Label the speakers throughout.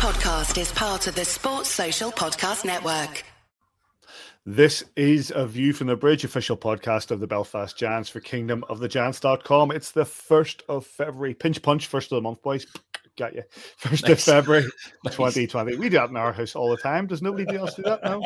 Speaker 1: podcast is part of the Sports Social Podcast Network.
Speaker 2: This is a View from the Bridge official podcast of the Belfast Giants for Kingdom of the Giants.com. It's the 1st of February. Pinch punch, first of the month, boys. Got you. First nice. of February, 2020. We do that in our house all the time. Does nobody else do that now?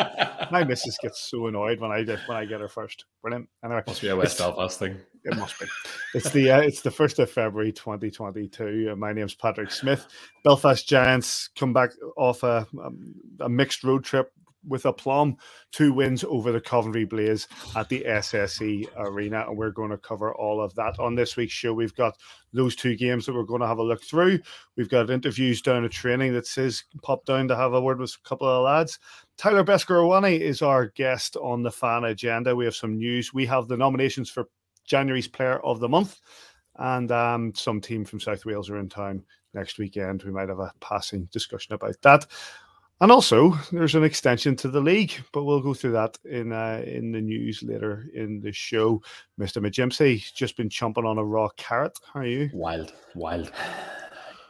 Speaker 2: My missus gets so annoyed when I do, when I get her first. Brilliant. Anyway,
Speaker 3: must be a West Belfast thing.
Speaker 2: It must be. It's the uh, it's the first of February, 2022. Uh, my name's Patrick Smith. Belfast Giants come back off a, um, a mixed road trip with aplomb, two wins over the Coventry Blaze at the SSE Arena. And we're going to cover all of that on this week's show. We've got those two games that we're going to have a look through. We've got interviews down at training that says pop down to have a word with a couple of lads. Tyler Beskorowany is our guest on the fan agenda. We have some news. We have the nominations for January's Player of the Month. And um, some team from South Wales are in town next weekend. We might have a passing discussion about that. And also, there's an extension to the league, but we'll go through that in uh, in the news later in the show. Mr. Majimsey just been chomping on a raw carrot. How are you?
Speaker 3: Wild, wild.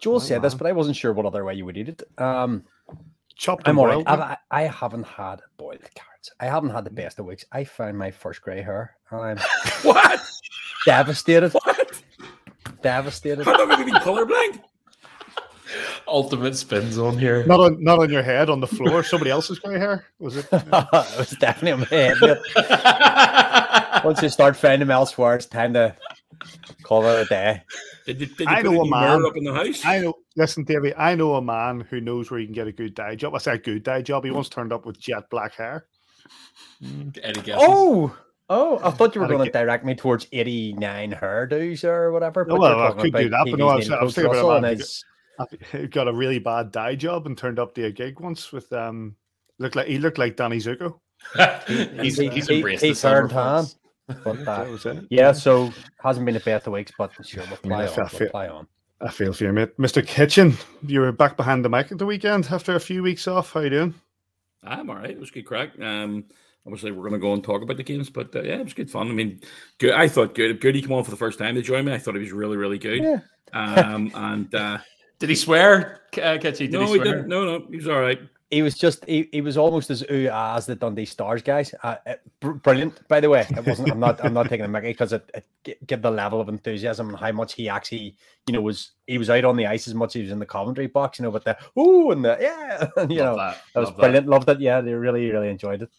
Speaker 4: Joel oh, said man. this, but I wasn't sure what other way you would eat it. Um,
Speaker 2: Chopped.
Speaker 4: I'm all right. I, I haven't had boiled carrots. I haven't had the best of weeks. I found my first grey hair. and I'm
Speaker 3: what?
Speaker 4: Devastated.
Speaker 3: What?
Speaker 4: Devastated.
Speaker 3: How long have you been colorblind? Ultimate spin zone here.
Speaker 2: Not on not on your head, on the floor. Somebody else's grey hair. Was it?
Speaker 4: it was definitely on my head. Once you start finding them elsewhere, it's time to call it a day.
Speaker 3: Did you, did you I know a man up in the house.
Speaker 2: I know. Listen, Davey. I know a man who knows where you can get a good dye job. I say a good dye job. He once turned up with jet black hair. Mm.
Speaker 3: Any guesses?
Speaker 4: Oh. Oh, I thought you were going to direct me towards 89 hairdos or whatever.
Speaker 2: No, well, I could do that, but no, I was, I was thinking about a man he got a really bad dye job and turned up to a gig once with um looked like he looked like Danny Zuko.
Speaker 3: he's he, he's embraced
Speaker 4: he, he turned tan. But uh, yeah, so hasn't been a bad weeks, but sure we'll play, on, we'll play on.
Speaker 2: I feel for you, mate. Mr. Kitchen, you were back behind the mic at the weekend after a few weeks off. How you doing?
Speaker 5: I'm all right. It was good crack. Um, obviously we're going to go and talk about the games, but uh, yeah, it was good fun. I mean, good. I thought good. Goody came on for the first time to join me. I thought he was really, really good.
Speaker 4: Yeah.
Speaker 5: Um, and uh,
Speaker 3: did he swear, uh, Did
Speaker 5: no,
Speaker 3: he,
Speaker 5: he didn't. No, no, he was all right.
Speaker 4: He was just he, he was almost as ooh as the Dundee Stars guys. Uh, uh br- brilliant, by the way. It wasn't. I'm not. I'm not taking a mickey because it, it give the level of enthusiasm and how much he actually, you know, was he was out on the ice as much as he was in the Coventry box. You know, but the ooh and the yeah, you Love know, that, that was brilliant. That. Loved it. Yeah, they really, really enjoyed it.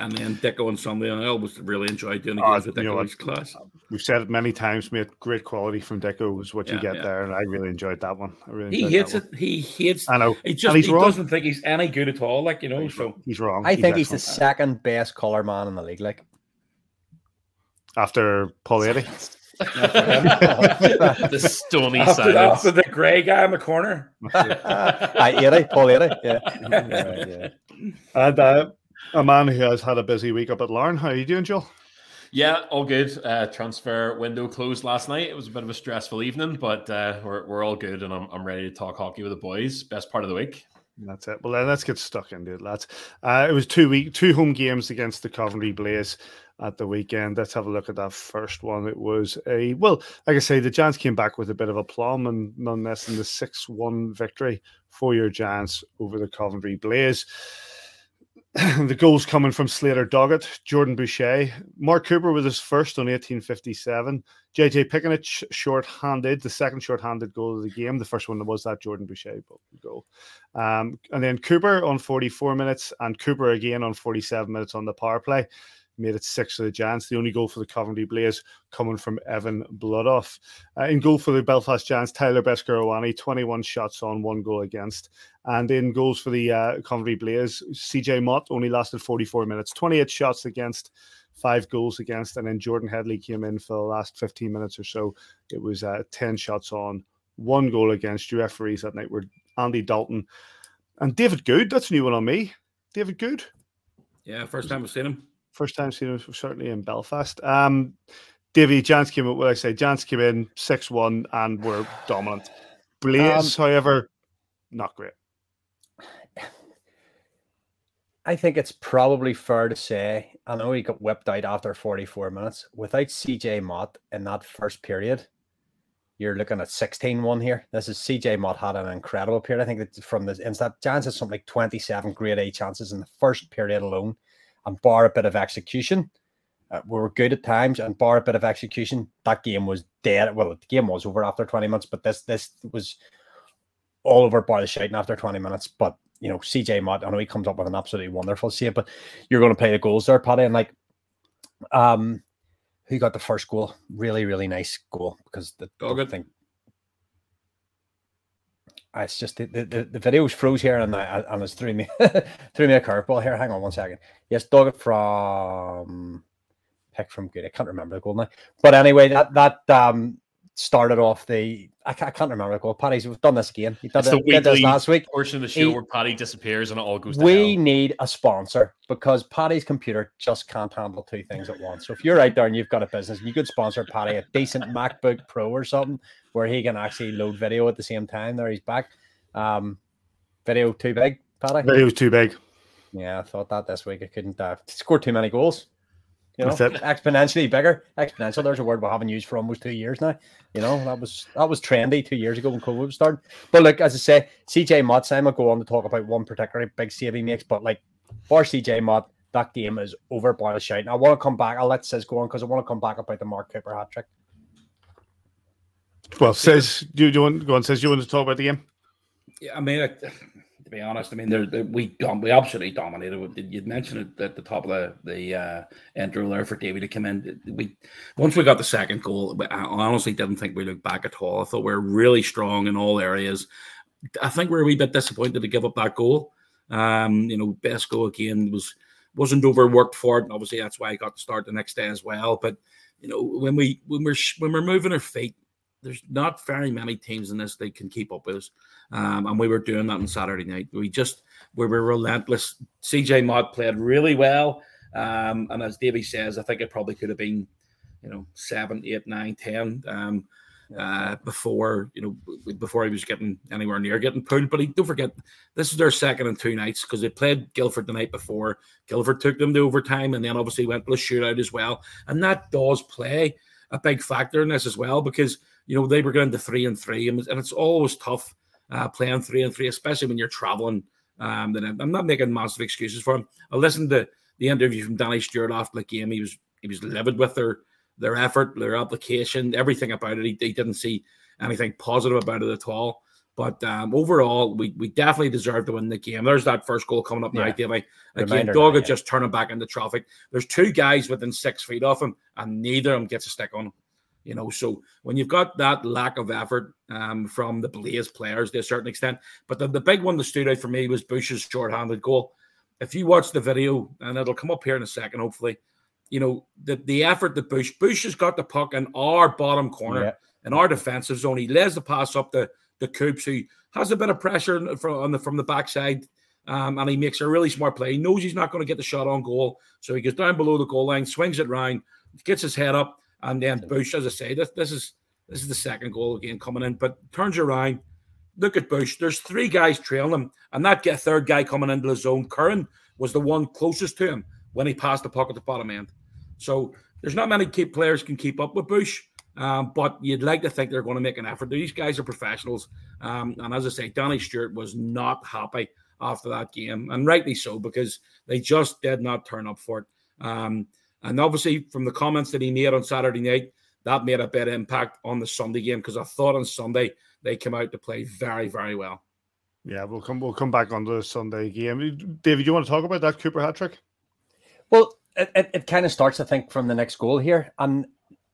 Speaker 5: And then Dicko and Sunday, I always really enjoyed doing the games uh, with Dicko. He's class.
Speaker 2: We've said it many times, mate. Great quality from Dicko is what yeah, you get yeah. there, and I really enjoyed that one. Really
Speaker 5: he hates it. He hates. I know. He just he wrong. doesn't think he's any good at all. Like you know,
Speaker 2: he's
Speaker 5: so
Speaker 2: wrong. he's wrong.
Speaker 4: I he's think excellent. he's the second best color man in the league. Like
Speaker 2: after Paul Eadie.
Speaker 3: the stony after, silence.
Speaker 5: After the grey guy in the corner.
Speaker 4: I Eadie, Paul Eadie, yeah.
Speaker 2: yeah, yeah. And uh, a man who has had a busy week up at Larne. How are you doing, Joel?
Speaker 3: Yeah, all good. Uh, transfer window closed last night. It was a bit of a stressful evening, but uh, we're, we're all good, and I'm, I'm ready to talk hockey with the boys. Best part of the week.
Speaker 2: That's it. Well, then let's get stuck into it, lads. Uh, it was two week, two home games against the Coventry Blaze at the weekend. Let's have a look at that first one. It was a well, like I say, the Giants came back with a bit of a plum and none less than the six-one victory for your Giants over the Coventry Blaze. the goals coming from Slater Doggett, Jordan Boucher, Mark Cooper was his first on 1857, JJ Piccinich short-handed, the second short-handed goal of the game. The first one was that Jordan Boucher goal, um, and then Cooper on 44 minutes, and Cooper again on 47 minutes on the power play made it six for the Giants. The only goal for the Coventry Blaze coming from Evan Bloodoff. Uh, in goal for the Belfast Giants, Tyler Beskorowany, 21 shots on, one goal against. And in goals for the uh, Coventry Blaze, CJ Motte only lasted 44 minutes, 28 shots against, five goals against. And then Jordan Headley came in for the last 15 minutes or so. It was uh, 10 shots on, one goal against. Your referees that night were Andy Dalton and David Good. That's a new one on me. David Good.
Speaker 5: Yeah, first time I've seen him.
Speaker 2: First time seen him certainly in Belfast. Um, Davy Jans came in. What I say? Jans came in six one and were dominant. Blaze, um, however, not great.
Speaker 4: I think it's probably fair to say. I know he got whipped out after 44 minutes. Without CJ Motte in that first period, you're looking at 16 1 here. This is CJ Motte had an incredible period. I think that from the instant Giants had something like 27 grade A chances in the first period alone, and bar a bit of execution. Uh, we were good at times, and bar a bit of execution, that game was dead. Well, the game was over after 20 minutes, but this this was all over by the shouting after 20 minutes. But you know, CJ Motte, I know he comes up with an absolutely wonderful save, but you're going to play the goals there, Paddy, and like, um, who got the first goal? Really, really nice goal because the
Speaker 5: Doggett.
Speaker 4: thing. Ah, It's just the, the, the, videos froze here and I, and it's threw me threw me a curveball here. Hang on one second. Yes, dog from pick from good. I can't remember the goal now. But anyway, that that um started off the I can't, I can't remember the goal. Paddy's we've done this again. You did,
Speaker 3: It's
Speaker 4: it,
Speaker 3: the
Speaker 4: did this last week.
Speaker 3: portion of the show
Speaker 4: He-
Speaker 3: where Paddy disappears and it all goes to
Speaker 4: We
Speaker 3: hell.
Speaker 4: need a sponsor because Paddy's computer just can't handle two things at once. So if you're out there and you've got a business, you could sponsor Paddy a decent MacBook Pro or something where he can actually load video at the same time. There he's back. Um, video too big, Paddy.
Speaker 2: It was too big.
Speaker 4: Yeah, I thought that this week. I couldn't uh, score too many goals. You know,
Speaker 2: That's it.
Speaker 4: exponentially bigger. Exponential. There's a word we haven't used for almost two years now. You know, that was that was trendy two years ago when COVID started. But look, as I say, CJ Motte, Simon will go on to talk about one particularly big save he makes. But like for CJ Motte, that game is over by the shout. And I want to come back. I'll let Sis go on because I want to come back about the Mark Cooper hat trick.
Speaker 2: Well, says do you, do you want go on? Says you want to talk about the game?
Speaker 5: Yeah, I mean, like, to be honest, I mean, there there- we we absolutely dominated. You'd mentioned it at the top of the the uh, intro there for Davey to come in. We once we got the second goal, I honestly didn't think we looked back at all. I thought we were really strong in all areas. I think we we're a wee bit disappointed to give up that goal. Um, you know, best goal again was wasn't overworked for it. And obviously, that's why I got to start the next day as well. But you know, when we when we're when we're moving our feet, there's not very many teams in this that can keep up with us. Um, and we were doing that on Saturday night. We just we were relentless. CJ Motte played really well. Um, and as Davey says, I think it probably could have been, you know, seven, eight, nine, ten. Um, uh, before you know, before he was getting anywhere near getting pulled. But he, don't forget, this is their second and two nights because they played Guildford the night before. Guildford took them to overtime, and then obviously went to a shootout as well. And that does play a big factor in this as well because you know they were going to three and three, and, and it's always tough uh, playing three and three, especially when you're traveling. Um, then I'm not making massive excuses for him. I listened to the interview from Danny Stewart after the game. He was he was livid with their their effort, their application, everything about it. He, he didn't see anything positive about it at all. But um, overall, we, we definitely deserve to win the game. There's that first goal coming up now, Davey. Again,
Speaker 4: now, yeah.
Speaker 5: just turning back into traffic. There's two guys within six feet of him, and neither of them gets a stick on him. You know, so when you've got that lack of effort um, from the Blaze players to a certain extent, but the, the big one that stood out for me was Bush's short-handed goal. If you watch the video, and it'll come up here in a second, hopefully, you know the the effort that Bush Bush has got the puck in our bottom corner
Speaker 4: Yeah.
Speaker 5: in our defensive zone. He lays the pass up the the Coops, who has a bit of pressure from on the from the backside, um, and he makes a really smart play. He knows he's not going to get the shot on goal, so he goes down below the goal line, swings it round, gets his head up, and then Bush, as I say, this this is this is the second goal again coming in, but turns around. Look at Bush. There's three guys trailing him, and that get third guy coming into the zone. Curran was the one closest to him when he passed the puck at the bottom end. So there's not many keep players can keep up with Bush, um, but you'd like to think they're going to make an effort. These guys are professionals, um, and as I say, Danny Stewart was not happy after that game, and rightly so because they just did not turn up for it. Um, and obviously, from the comments that he made on Saturday night, that made a bit of impact on the Sunday game because I thought on Sunday they came out to play very, very well.
Speaker 2: Yeah, we'll come we'll come back on the Sunday game. David, you want to talk about that Cooper hat trick?
Speaker 4: Well, it, it, it kind of starts, I think, from the next goal here. And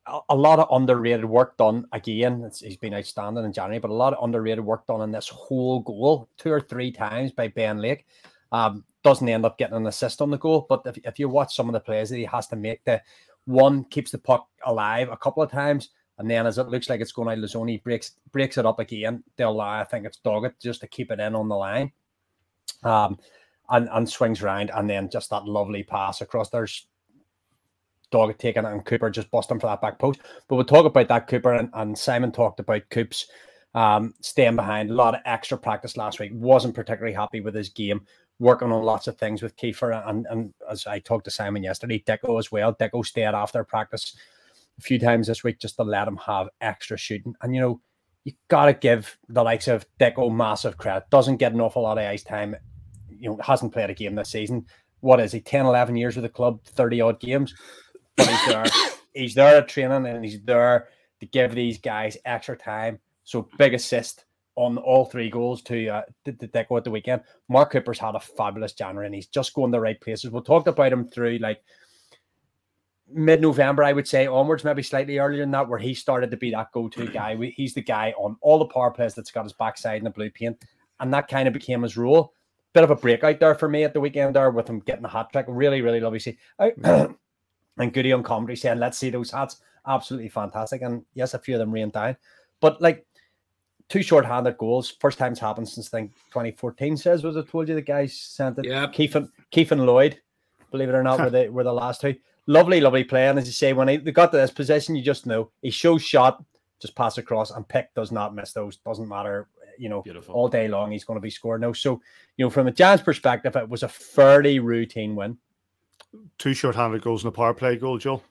Speaker 4: a, a lot of underrated work done again. It's, he's been outstanding in January, but a lot of underrated work done in this whole goal two or three times by Ben Lake. Um, doesn't end up getting an assist on the goal, but if, if you watch some of the plays that he has to make, the one keeps the puck alive a couple of times, and then as it looks like it's going out of the zone, he breaks breaks it up again. They'll I think it's Doggett just to keep it in on the line. Um, and, and swings around, and then just that lovely pass across. There's Doggett taking it, and Cooper just busting for that back post. But we'll talk about that Cooper, and, and Simon talked about Coops um, staying behind. A lot of extra practice last week. Wasn't particularly happy with his game. Working on lots of things with Kiefer, and, and as I talked to Simon yesterday, Deco as well. Deco stayed after practice a few times this week just to let him have extra shooting. And you know, you gotta give the likes of Deco massive credit. Doesn't get an awful lot of ice time. You know, hasn't played a game this season. What is he? 10, 11 years with the club, 30 odd games. But he's there. he's there at training and he's there to give these guys extra time. So big assist on all three goals to uh, to, to Deco at the weekend. Mark Cooper's had a fabulous January and he's just going the right places. We talked about him through like mid-November, I would say onwards, maybe slightly earlier than that, where he started to be that go-to guy. He's the guy on all the power plays that's got his backside in the blue paint, and that kind of became his role. Bit of a breakout there for me at the weekend there with him getting a hat trick. Really, really lovely. See, and Goody on commentary saying, "Let's see those hats." Absolutely fantastic. And yes, a few of them rained down, but like two short-handed goals. First time it's happened since I think 2014. Says was I told you the guys sent it.
Speaker 5: Yeah,
Speaker 4: Keith and Keith and Lloyd, believe it or not, were the were the last two lovely, lovely play. And as you say, when he, they got to this position, you just know he shows shot, just pass across, and Pick does not miss those. Doesn't matter, you know, Beautiful. all day long, he's going to be scoring those. So, you know, from a Giants perspective, it was a fairly routine win.
Speaker 2: Two short-handed goals and a power play goal, Joel.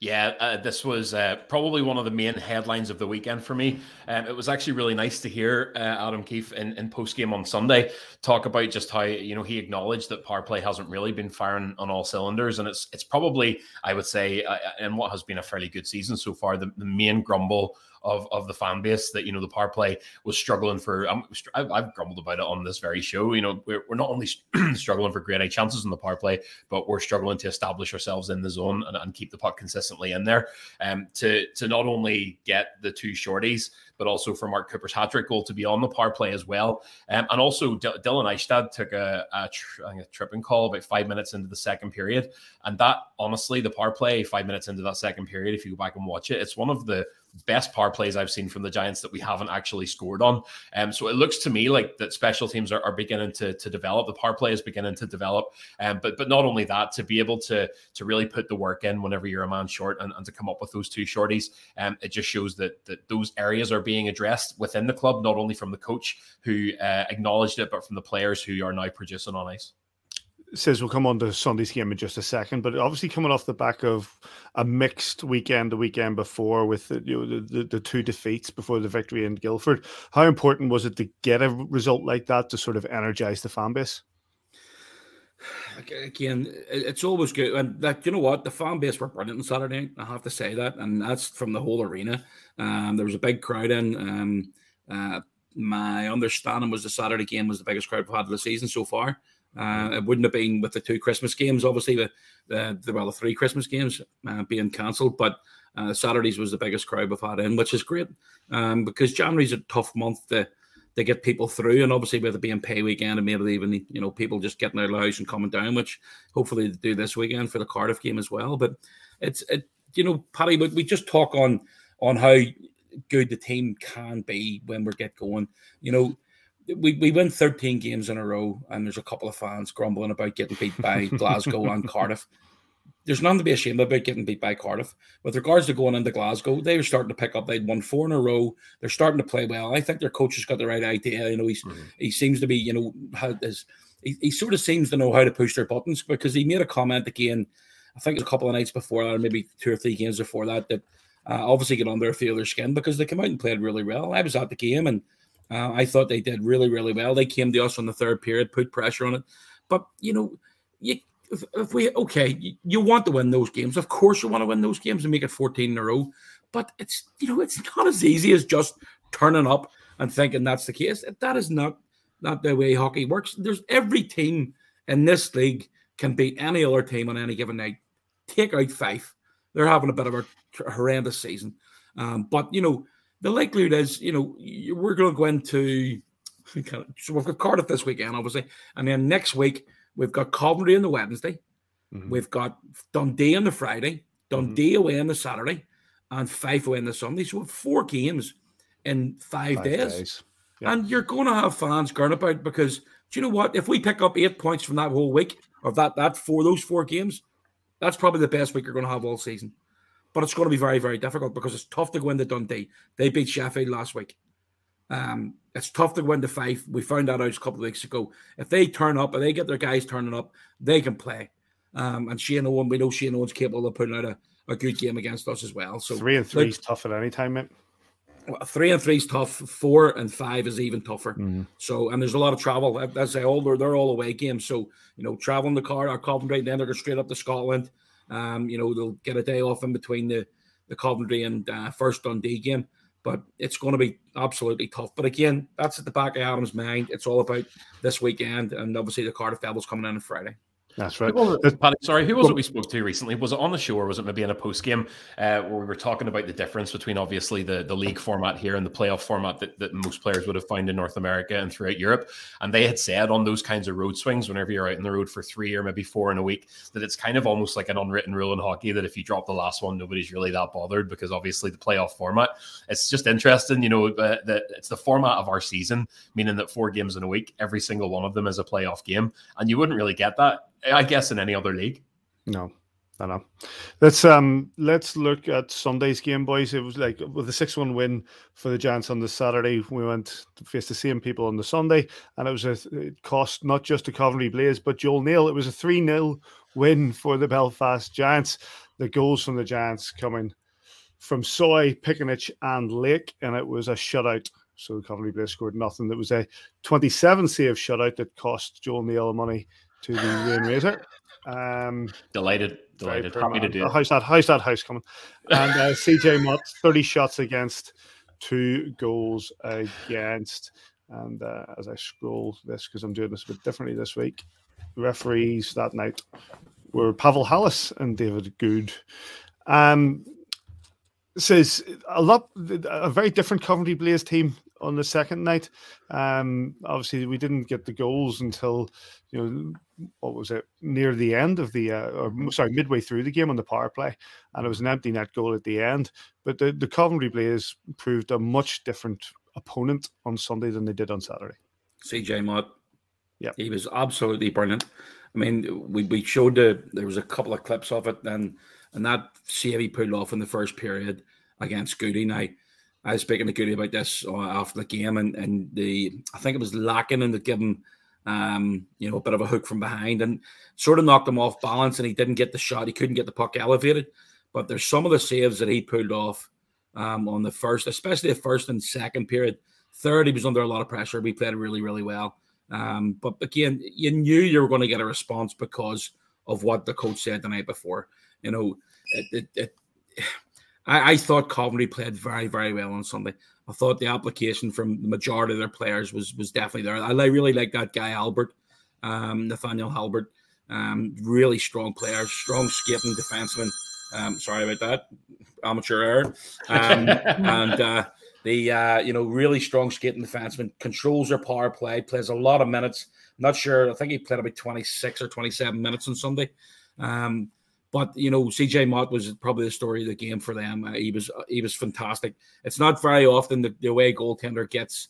Speaker 3: Yeah, uh, this was uh, probably one of the main headlines of the weekend for me. Um, it was actually really nice to hear uh, Adam Keefe in, in post game on Sunday talk about just how you know he acknowledged that power play hasn't really been firing on all cylinders, and it's it's probably I would say uh, in what has been a fairly good season so far the, the main grumble of of the fan base that you know the power play was struggling for. Um, I've, I've grumbled about it on this very show. You know, we're, we're not only struggling for great chances in the power play, but we're struggling to establish ourselves in the zone and, and keep the puck consistently in there. Um, to to not only get the two shorties but also for Mark Cooper's hat trick goal to be on the power play as well. Um, and also, D- Dylan Eistad took a, a, tr- a, tripping call about five minutes into the second period. And that, honestly, the power play, five minutes into that second period, if you go back and watch it, it's one of the best power plays I've seen from the Giants that we haven't actually scored on. Um, so it looks to me like that special teams are, are beginning to, to develop. The power play is beginning to develop. Um, but but not only that, to be able to to really put the work in whenever you're a man short and, and to come up with those two shorties, um, it just shows that that those areas are being addressed within the club, not only from the coach who uh, acknowledged it, but from the players who are now producing on ice
Speaker 2: says we'll come on to Sunday's game in just a second, but obviously coming off the back of a mixed weekend the weekend before with the, you know, the, the, the, two defeats before the victory in Guildford, how important was it to get a result like that to sort of energize the fan base?
Speaker 5: Again, it's always good, and that you know what the fan base were brilliant on Saturday. I have to say that, and that's from the whole arena. Um, there was a big crowd in. Um, uh, my understanding was the Saturday game was the biggest crowd we've had of the season so far. Uh, it wouldn't have been with the two Christmas games, obviously the the, the well the three Christmas games uh, being cancelled, but uh, Saturdays was the biggest crowd we've had in, which is great um, because January's a tough month to to get people through, and obviously with it being pay weekend and maybe even you know people just getting out of the house and coming down, which hopefully they do this weekend for the Cardiff game as well. But it's it you know Paddy, but we just talk on on how good the team can be when we get going. You know, we, we win 13 games in a row, and there's a couple of fans grumbling about getting beat by Glasgow and Cardiff. There's nothing to be ashamed about getting beat by Cardiff. With regards to going into Glasgow, they were starting to pick up. They'd won four in a row. They're starting to play well. I think their coach has got the right idea. You know, he's mm-hmm. he seems to be, you know, how his, he, he sort of seems to know how to push their buttons because he made a comment again. I think it was a couple of nights before that, or maybe two or three games before that, that uh, obviously get under feel their skin because they came out and played really well. I was at the game and uh, I thought they did really, really well. They came to us on the third period, put pressure on it. But, you know, you, if, if we, okay, you, you, want to win those games. Of course, you want to win those games and make it 14 in a row. But it's, you know, it's not as easy as just turning up and thinking that's the case. That is not, not the way hockey works. There's every team in this league can beat any other team on any given night. Take out Fife. They're having a bit of a horrendous season. Um, but, you know, the likelihood is, you know, we're going to go into so we've got Cardiff this weekend, obviously, and then next week we've got Coventry on the Wednesday, mm-hmm. we've got Dundee on the Friday, Dundee mm-hmm. away on the Saturday, and Fife away on the Sunday. So four games in five, five days, days. and you're going to have fans going about because do you know what? If we pick up eight points from that whole week of that that for those four games, that's probably the best week you're going to have all season but it's going to be very, very difficult because it's tough to go into Dundee. They beat Sheffield last week. Um, it's tough to go into Fife. We found that out a couple of weeks ago. If they turn up and they get their guys turning up, they can play. Um, and Shane Owen, we know Shane Owen's capable of putting out a, a good game against us as well. So
Speaker 2: three and three is tough at any time, mate.
Speaker 5: Three and three is tough. Four and five is even tougher. Mm-hmm. So, and there's a lot of travel. As I all they're, they're all away games. So, you know, traveling the car, our Coventry, then they're going straight up to Scotland. Um, you know, they'll get a day off in between the the Coventry and uh, first Dundee game but it's going to be absolutely tough. But again, that's at the back of Adam's mind. It's all about this weekend, and obviously the Cardiff Devils coming in on Friday.
Speaker 2: That's right.
Speaker 3: Paddy, sorry, who was it we spoke to recently? Was it on the show or was it maybe in a post game uh, where we were talking about the difference between obviously the, the league format here and the playoff format that, that most players would have found in North America and throughout Europe? And they had said on those kinds of road swings, whenever you're out in the road for three or maybe four in a week, that it's kind of almost like an unwritten rule in hockey that if you drop the last one, nobody's really that bothered because obviously the playoff format. It's just interesting, you know, uh, that it's the format of our season, meaning that four games in a week, every single one of them is a playoff game. And you wouldn't really get that I guess in any other league.
Speaker 2: No, I know. Let's um let's look at Sunday's game, boys. It was like with a six-one win for the Giants on the Saturday. We went to face the same people on the Sunday, and it was a it cost not just the Coventry Blaze but Joel Neal. It was a three 0 win for the Belfast Giants. The goals from the Giants coming from Soy, Piccinich, and Lake, and it was a shutout. So Coventry Blaze scored nothing. It was a 27 save shutout that cost Joel Neal money to the Rainmaker. Um,
Speaker 3: delighted, delighted, happy to do.
Speaker 2: It. How's that? How's that house coming? And uh, CJ Motte, thirty shots against, two goals against. And uh, as I scroll this, because I'm doing this a bit differently this week, referees that night were Pavel Halas and David Good. Um, says a lot, a very different Coventry Blaze team on the second night. Um, obviously, we didn't get the goals until you know what was it near the end of the uh, or sorry midway through the game on the power play, and it was an empty net goal at the end. But the the Coventry Blaze proved a much different opponent on Sunday than they did on Saturday.
Speaker 5: CJ Motte, yeah, he was absolutely brilliant. I mean, we, we showed the there was a couple of clips of it, and and that save he pulled off in the first period against Goody. Now I was speaking to Goody about this uh, after the game, and, and the I think it was lacking and give him um, you know, a bit of a hook from behind and sort of knocked him off balance, and he didn't get the shot. He couldn't get the puck elevated. But there's some of the saves that he pulled off um, on the first, especially the first and second period. Third, he was under a lot of pressure. We played really, really well. Um, but again, you knew you were going to get a response because of what the coach said the night before. You know, it, it, it I, I, thought Coventry played very, very well on Sunday. I thought the application from the majority of their players was was definitely there. I really like that guy Albert, um, Nathaniel Halbert. Um, really strong player, strong skating defenseman. Um, sorry about that, amateur error. Um, and uh, the uh, you know really strong skating defenseman controls their power play, plays a lot of minutes. not sure. I think he played about twenty six or twenty seven minutes on Sunday. Um, but you know, CJ Motte was probably the story of the game for them. Uh, he was he was fantastic. It's not very often the, the way goaltender gets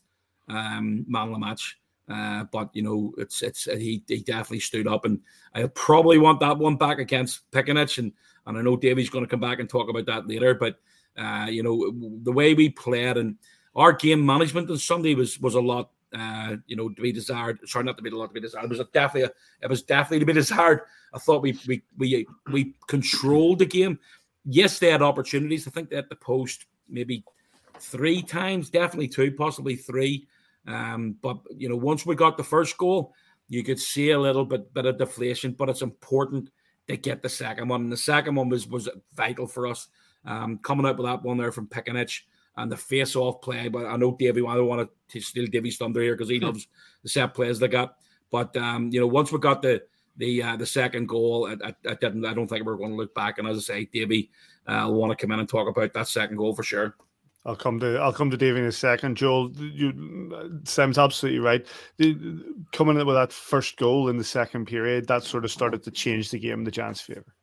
Speaker 5: um, man of the match, uh, but you know, it's it's he he definitely stood up, and I probably want that one back against Piccinich, and and I know Davey's going to come back and talk about that later. But uh, you know, the way we played and our game management on Sunday was was a lot uh, you know, to be desired. Sorry, not to be a lot to be desired. It was definitely a, it was definitely to be desired. I thought we we we we controlled the game. Yes, they had opportunities. I think they had the post maybe three times, definitely two, possibly three. Um, but you know, once we got the first goal, you could see a little bit bit of deflation. But it's important to get the second one. And the second one was was vital for us. Um, coming out with that one there from Piccinich and the face-off play. But I know Davey, I don't want to steal Davey's thunder here because he hmm. loves the set plays they got. But um, you know, once we got the the uh, the second goal, I, I, I, didn't. I don't think we're going to look back. And as I say, Davey uh, will want to come in and talk about that second goal for sure.
Speaker 2: I'll come to I'll come to Davey in a second. Joel, you Sam's absolutely right. Coming in with that first goal in the second period, that sort of started to change the game in the Giants' favor.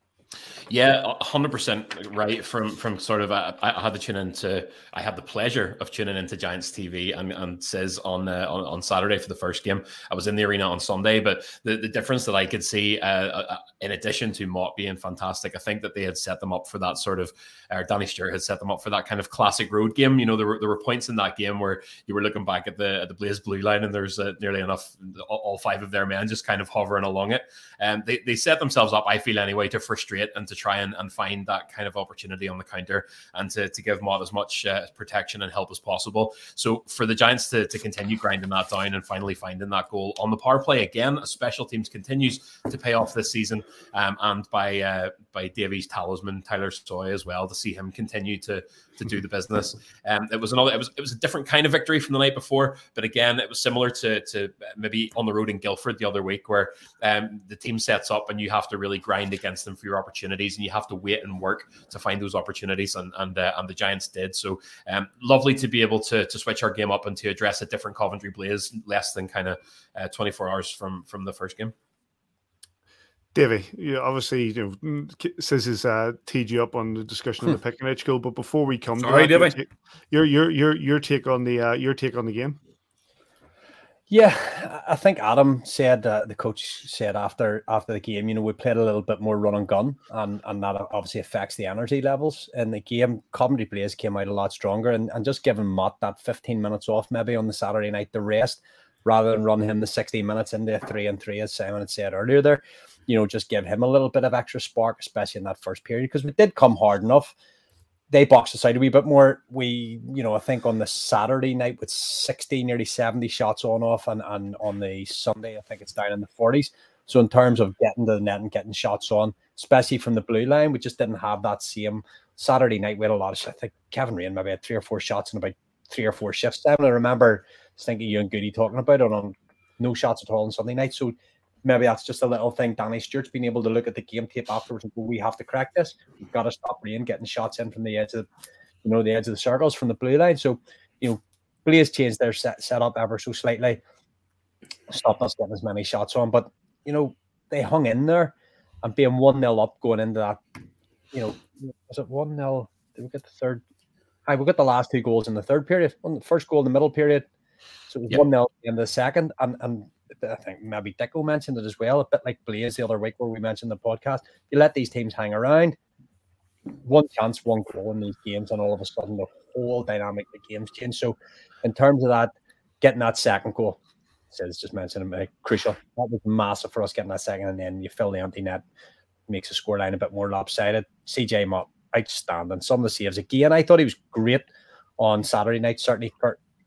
Speaker 3: Yeah, hundred percent right. From from sort of, uh, I had to tune into. I had the pleasure of tuning into Giants TV and, and says on, uh, on on Saturday for the first game. I was in the arena on Sunday, but the, the difference that I could see, uh, uh in addition to Motte being fantastic, I think that they had set them up for that sort of. Or Danny Stewart had set them up for that kind of classic road game. You know, there were there were points in that game where you were looking back at the at the Blaze blue line, and there's uh, nearly enough all, five of their men just kind of hovering along it. And they they set themselves up, I feel anyway, to frustrate and to try and, and find that kind of opportunity on the counter and to, to give Motte as much uh, protection and help as possible. So for the Giants to, to continue grinding that down and finally finding that goal on the power play again, special teams continues to pay off this season, um, and by uh, by Davies talisman Tyler Soy as well to see him continue to to do the business. Um, it was another. It was it was a different kind of victory from the night before, but again, it was similar to to maybe on the road in Guildford the other week, where um, the team sets up and you have to really grind against them for your opportunities, and you have to wait and work to find those opportunities, and and uh, and the Giants did. So um, lovely to be able to to switch our game up and to address a different Coventry Blaze less than kind of uh, 24 hours from from the first game.
Speaker 2: Davey, you obviously you know says his uh, teed you up on the discussion of the Piccinich goal, but before we come
Speaker 5: Sorry,
Speaker 2: to
Speaker 5: that,
Speaker 2: your, your your your take on the uh, your take on the game.
Speaker 4: Yeah, I think Adam said uh, the coach said after after the game, you know, we played a little bit more run and gun, and and that obviously affects the energy levels in the game. Coventry Blaze came out a lot stronger, and, and just giving Matt that 15 minutes off maybe on the Saturday night, the rest rather than run him the 16 minutes into a three and three, as Simon had said earlier there you know, just give him a little bit of extra spark, especially in that first period, because we did come hard enough. They boxed aside a wee bit more. We, you know, I think on the Saturday night with 60, nearly 70 shots on off, and, and on the Sunday, I think it's down in the 40s. So in terms of getting to the net and getting shots on, especially from the blue line, we just didn't have that same Saturday night. We had a lot of I think Kevin Raine maybe had three or four shots in about three or four shifts. I remember thinking you and Goody talking about it on no shots at all on Sunday night. So maybe that's just a little thing. Danny Stewart's been able to look at the game tape afterwards and go, we have to crack this. We've got to stop Raine getting shots in from the edge of the, you know, the edge of the circles from the blue line. So, you know, Blaze changed their set, setup ever so slightly, stopped us getting as many shots on. But, you know, they hung in there and being 1 0 up going into that, you know, was it 1 0? Did we get the third? I we got the last two goals in the third period. One, the first goal in the middle period. So it was 1 0 in the second. And, and I think maybe Dicko mentioned it as well, a bit like Blaze the other week where we mentioned the podcast. You let these teams hang around, one chance, one goal in these games, and all of a sudden the whole dynamic of the games change. So, in terms of that, getting that second goal, says just mentioned it, crucial. That was massive for us getting that second, and then you fill the empty net, makes the scoreline a bit more lopsided. CJ Motte, outstanding. Some of the saves again. I thought he was great on Saturday night. Certainly,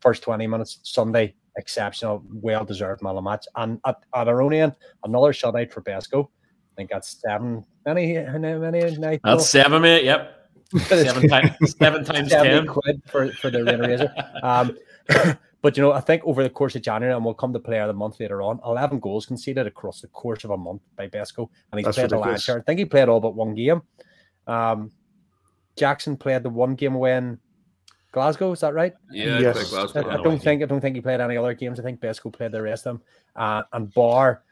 Speaker 4: first twenty minutes Sunday exceptional, well deserved man of the match. And at, at our own end, another shutout for Besco. I think that's seven. Many, many nights.
Speaker 3: That's seven, mate. Yep. seven times, seven times ten
Speaker 4: quid for for the Rain Razor. Um, but you know, I think over the course of January, and we'll come to player of the month later on, eleven goals conceded across the course of a month by Besco, and he's That's played ridiculous. the last year. I think he played all but one game. Um, Jackson played the one game when Glasgow. Is that right?
Speaker 3: Yeah, yes. I,
Speaker 4: I, don't think I don't think he played any other games. I think Besco played the rest of them. Uh, and Bar,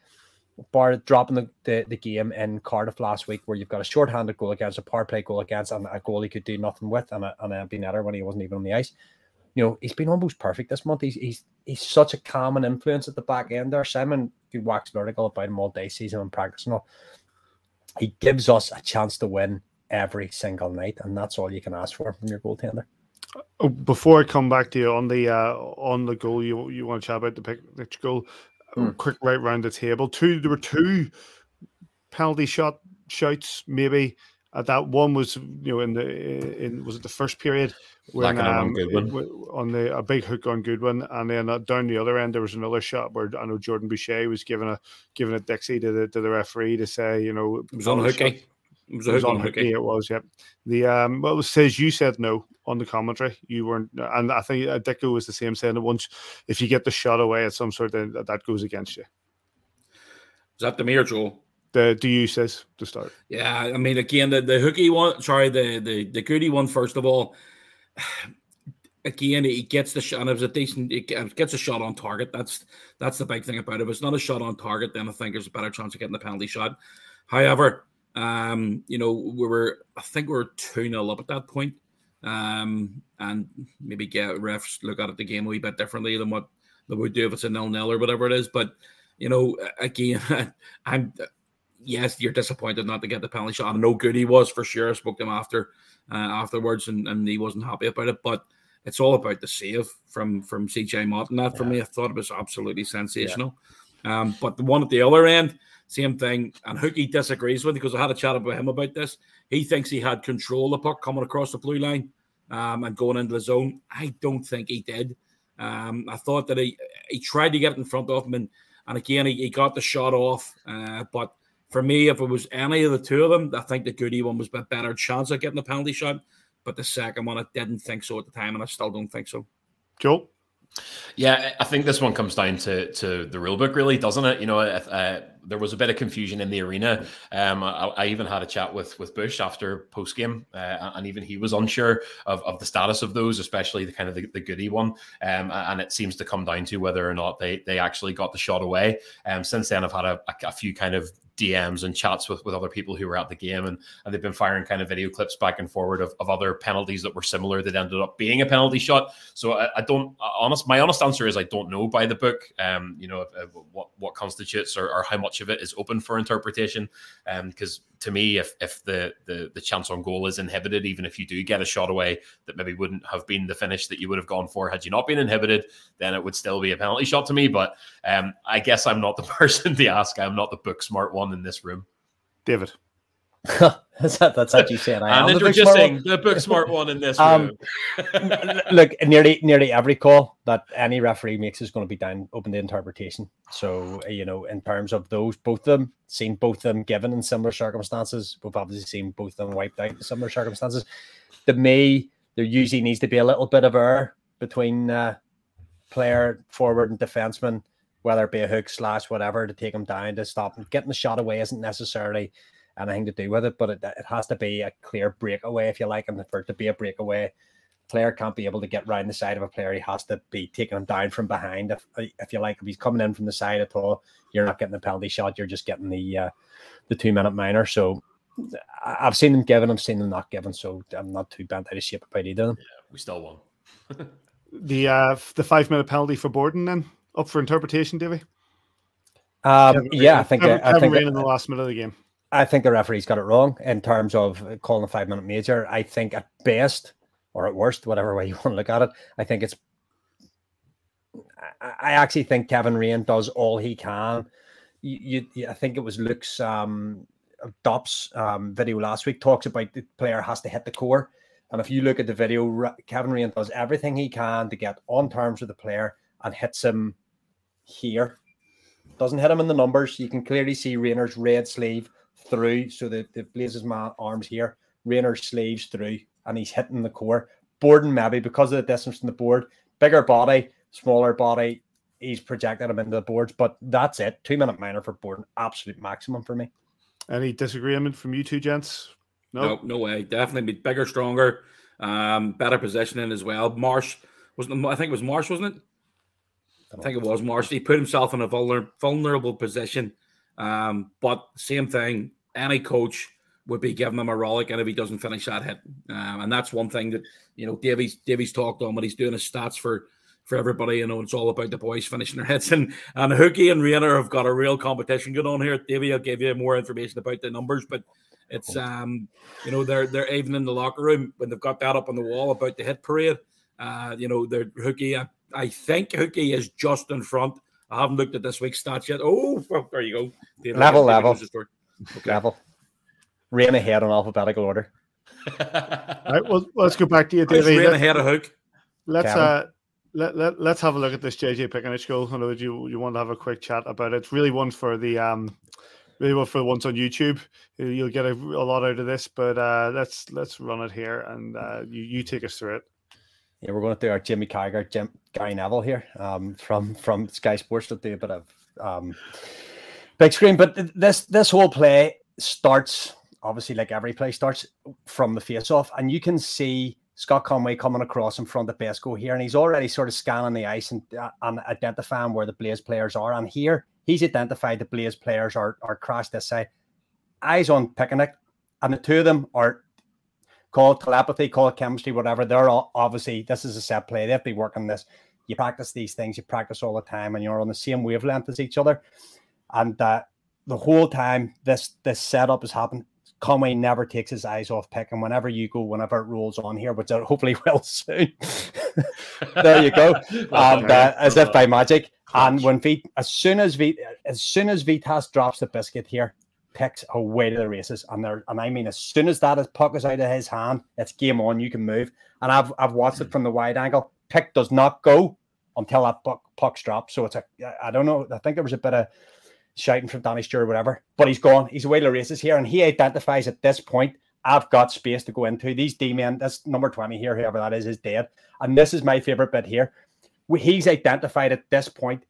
Speaker 4: Bar dropping the, the, the, game in Cardiff last week, where you've got a short-handed goal against, a power play goal against, and a goal he could do nothing with, and a, and a netter when he wasn't even on the ice. You know, he's been almost perfect this month. He's he's he's such a calming influence at the back end there. Simon could wax vertical about him all day, season and practice and all. He gives us a chance to win every single night, and that's all you can ask for from your goaltender.
Speaker 2: Oh, before I come back to you on the uh, on the goal, you you want to chat about the pick goal? Hmm. Quick right round the table. Two, there were two penalty shot shouts. Maybe uh, that one was you know in the in was it the first period when um, on the a big hook on Goodwin, and then uh, down the other end there was another shot where I know Jordan Boucher was giving a giving a Dixie to the to the referee to say you know
Speaker 5: it was.
Speaker 2: It was, it was on hooky. It was, yeah. The um, well, it says you said no on the commentary. You weren't, and I think uh, Dicko was the same saying that once if you get the shot away at some sort, then that goes against you.
Speaker 5: Is that the mirror, Joel?
Speaker 2: The do you says to start?
Speaker 5: Yeah, I mean, again, the, the hooky one. Sorry, the the the goody one. First of all, again, he gets the shot. And it was a decent. It gets a shot on target. That's that's the big thing about it. If it's not a shot on target, then I think there's a better chance of getting the penalty shot. However, um, you know, we were I think we were two 0 up at that point um, and maybe get refs look at it the game a wee bit differently than what they would do if it's a nil nil or whatever it is. But you know, again, I'm yes, you're disappointed not to get the penalty shot. I know good he was for sure. I spoke to him after uh, afterwards, and, and he wasn't happy about it. But it's all about the save from from CJ Motte, and that yeah. for me, I thought it was absolutely sensational. Yeah. Um, but the one at the other end, Same thing. And Hookie disagrees with it because I had a chat with him about this. He thinks he had control of the puck coming across the blue line um, and going into the zone. I don't think he did. Um, I thought that he he tried to get it in front of him, and, and again, he, he got the shot off. Uh, but for me, if it was any of the two of them, I think the Goody one was a better chance of getting the penalty shot. But the second one, I didn't think so at the time, and I still don't think so.
Speaker 2: Joe?
Speaker 3: Yeah, I think this one comes down to to the rule book, really, doesn't it? You know, uh, there was a bit of confusion in the arena. Um, I, I, even had a chat with with Bush after post game, uh, and even he was unsure of, of the status of those, especially the kind of the, the goody one. Um, and it seems to come down to whether or not they they actually got the shot away. Um, since then, I've had a, a, a few kind of DMs and chats with, with other people who were at the game, and, and they've been firing kind of video clips back and forward of, of other penalties that were similar that ended up being a penalty shot. So I, I don't honest my honest answer is I don't know by the book. Um, you know uh, what what constitutes or, or, how much of it is open for interpretation. Um, because to me, if if the, the the chance on goal is inhibited, even if you do get a shot away that maybe wouldn't have been the finish that you would have gone for had you not been inhibited, then it would still be a penalty shot to me. But um, I guess I'm not the person to ask. I'm not the book smart one in this room.
Speaker 2: David.
Speaker 4: that's, that's actually saying I
Speaker 3: am introducing the book smart one in this um,
Speaker 4: look, nearly nearly every call that any referee makes is going to be down open to interpretation. So you know, in terms of those, both of them seen both of them given in similar circumstances. We've obviously seen both of them wiped out in similar circumstances. To me, there usually needs to be a little bit of error between uh, player, forward, and defenseman, whether it be a hook slash whatever to take him down to stop them. Getting the shot away isn't necessarily anything to do with it, but it, it has to be a clear breakaway, if you like, and for it to be a breakaway, player can't be able to get round the side of a player. He has to be taking him down from behind. If if you like, if he's coming in from the side at all, you're not getting the penalty shot. You're just getting the uh, the two minute minor. So I've seen them given, I've seen them not given. So I'm not too bent out of shape about either of them.
Speaker 3: Yeah, we still won.
Speaker 2: the uh, the five minute penalty for Borden then up for interpretation, Davy.
Speaker 4: Um, Kevin, yeah, I think
Speaker 2: Kevin,
Speaker 4: I, I think
Speaker 2: in the last minute of the game.
Speaker 4: I think the referee's got it wrong in terms of calling a five minute major. I think at best or at worst, whatever way you want to look at it, I think it's. I actually think Kevin Raine does all he can. You, you I think it was Luke's um, Dops um, video last week talks about the player has to hit the core, and if you look at the video, Kevin Raine does everything he can to get on terms with the player and hits him here. Doesn't hit him in the numbers. You can clearly see Rayner's red sleeve through. So the, the Blazes my arms here, Rayner's sleeves through, and he's hitting the core. Borden maybe because of the distance from the board, bigger body, smaller body, he's projected him into the boards. But that's it. Two minute minor for Borden, absolute maximum for me.
Speaker 2: Any disagreement from you two gents?
Speaker 5: No, no, no way. Definitely bigger, stronger, um, better positioning as well. Marsh wasn't. I think it was Marsh, wasn't it? I think it was Marsh. He put himself in a vulner, vulnerable position um, but same thing, any coach would be giving him a rollick, and if he doesn't finish that hit, um, and that's one thing that you know Davies Davies talked on when he's doing his stats for for everybody. You know, it's all about the boys finishing their hits, and and Hookie and Rainer have got a real competition going on here. Davey, I'll give you more information about the numbers, but it's um you know they're they're even in the locker room when they've got that up on the wall about the hit parade. Uh, you know, they're Hookie. I, I think Hookie is just in front I haven't looked at this week's stats yet. Oh, well, there you go.
Speaker 4: David, level, level, okay. level. Raine ahead in alphabetical order.
Speaker 2: All right, well, let's go back to you, David.
Speaker 5: Raine ahead of Hook.
Speaker 2: Let's uh, let, let, let's have a look at this JJ Piccinich goal. I know you you want to have a quick chat about it. It's really one for the um really one for the ones on YouTube. You'll get a, a lot out of this, but uh let's let's run it here and uh you, you take us through it.
Speaker 4: Yeah, we're going to do our Jimmy Carragher, Jim, Gary Neville here um, from from Sky Sports to do a bit of um, big screen. But this this whole play starts obviously like every play starts from the face off, and you can see Scott Conway coming across in front of Besco here, and he's already sort of scanning the ice and, uh, and identifying where the Blaze players are. And here he's identified the Blaze players are are crashed this side. Eyes on Picnic, and the two of them are call it telepathy, call it chemistry, whatever. They're all obviously this is a set play. They have to be working this. You practice these things, you practice all the time, and you're on the same wavelength as each other. And uh, the whole time this this setup is happening, Conway never takes his eyes off pick. And whenever you go, whenever it rolls on here, which hopefully will soon, there you go. And uh, as if by magic. And when Vit, as soon as V, as soon as Vitas drops the biscuit here, picks away to the races, and there, and I mean, as soon as that is puck is out of his hand, it's game on. You can move. And I've I've watched it hmm. from the wide angle. Pick does not go until that puck puck's dropped. So it's a I don't know. I think there was a bit of shouting from Danny Stewart or whatever, but he's gone. He's away to the races here, and he identifies at this point. I've got space to go into. These D men, this number 20 here, whoever that is, is dead. And this is my favorite bit here he's identified at this point.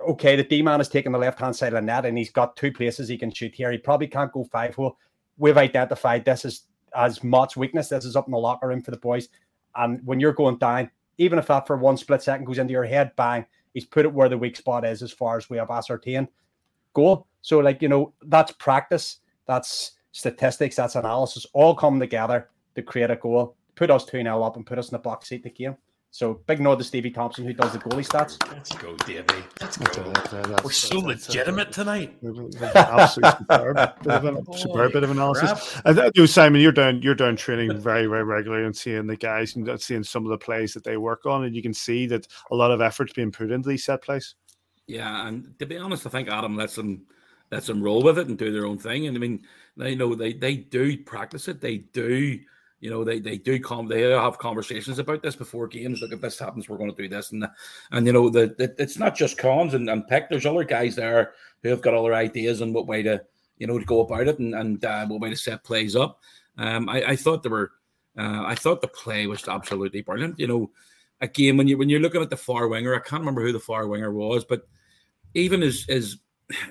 Speaker 4: Okay, the D man is taking the left hand side of the net, and he's got two places he can shoot here. He probably can't go five hole. We've identified this as as Motte's weakness. This is up in the locker room for the boys. And when you're going down, even if that for one split second goes into your head, bang, he's put it where the weak spot is as far as we have ascertained. Goal. So, like, you know, that's practice, that's statistics, that's analysis, all come together to create a goal, put us 2 0 up and put us in the box seat the game. So big nod to Stevie Thompson who does the goalie stats.
Speaker 3: Let's go, Davey. Let's go. That's, We're so legitimate tonight.
Speaker 2: Absolutely superb. Bit of an, superb bit of analysis. And you, Simon, you're down. You're down training very, very regularly and seeing the guys and seeing some of the plays that they work on, and you can see that a lot of effort's being put into these set plays.
Speaker 5: Yeah, and to be honest, I think Adam lets them lets them roll with it and do their own thing. And I mean, they know they they do practice it. They do you know, they they do come, they have conversations about this before games. Look, if this happens, we're going to do this, and and you know, the it's not just Cons and, and Peck. There's other guys there who have got other ideas on what way to you know to go about it and and uh, what way to set plays up. Um, I, I thought there were, uh, I thought the play was absolutely brilliant. You know, again when you when you're looking at the far winger, I can't remember who the far winger was, but even as as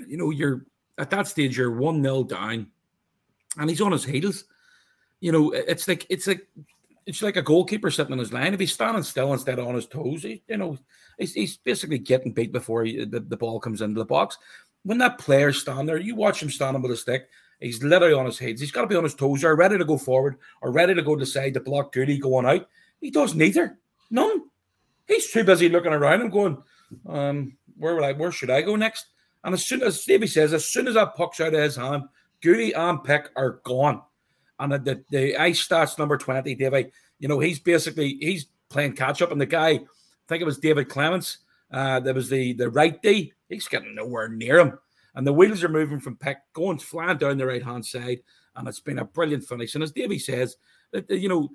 Speaker 5: you know, you're at that stage, you're one 0 down, and he's on his heels you know, it's like it's like it's like a goalkeeper sitting on his line. If he's standing still instead of on his toes, he, you know, he's, he's basically getting beat before he, the, the ball comes into the box. When that player's standing there, you watch him standing with a stick. He's literally on his head. He's got to be on his toes or ready to go forward or ready to go to the side to block Goody going out. He does neither. None. He's too busy looking around and going, um, where will I where should I go next? And as soon as Stevie says, as soon as that puck's out of his hand, Goody and Pick are gone. And the, the ice stats number 20, David, you know, he's basically he's playing catch up. And the guy, I think it was David Clements, uh, there was the the right D, he's getting nowhere near him. And the wheels are moving from Peck, going flying down the right hand side. And it's been a brilliant finish. And as Davey says, you know,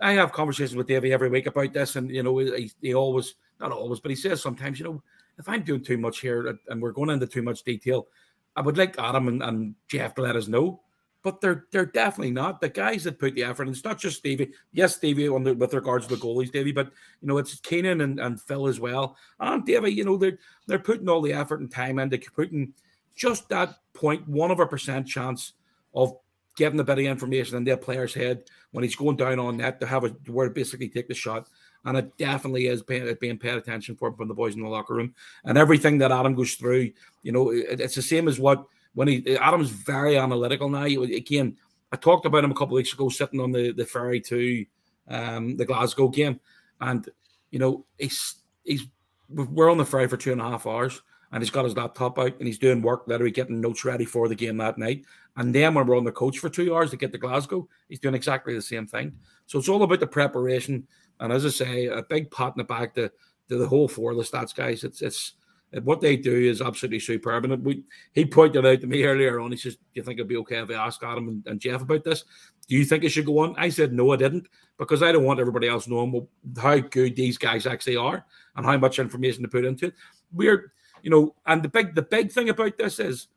Speaker 5: I have conversations with Davey every week about this, and you know, he, he always not always, but he says sometimes, you know, if I'm doing too much here and we're going into too much detail, I would like Adam and, and Jeff to let us know but they're they're definitely not the guys that put the effort. And it's not just Stevie. Yes, Stevie on the, with regards to the goalies, Davey, but you know it's Keenan and, and Phil as well. And Davey, you know they're they're putting all the effort and time into putting just that point one of a percent chance of getting a bit of information in their player's head when he's going down on net to have a where to basically take the shot. And it definitely is being, being paid attention for from the boys in the locker room. And everything that Adam goes through, you know, it, it's the same as what when he Adam's very analytical now. Again, I talked about him a couple weeks ago, sitting on the, the ferry to um, the Glasgow game, and you know he's he's we're on the ferry for two and a half hours, and he's got his laptop out and he's doing work, literally getting notes ready for the game that night. And then when we're on the coach for two hours to get to Glasgow, he's doing exactly the same thing. So it's all about the preparation, and as I say, a big pat in the back to to the whole four of the stats guys. It's it's what they do is absolutely superb. And we, he pointed out to me earlier on, he says, Do you think it'd be okay if I ask Adam and, and Jeff about this? Do you think it should go on? I said, No, I didn't, because I don't want everybody else knowing how good these guys actually are and how much information to put into it. We're, you know, and the big the big thing about this is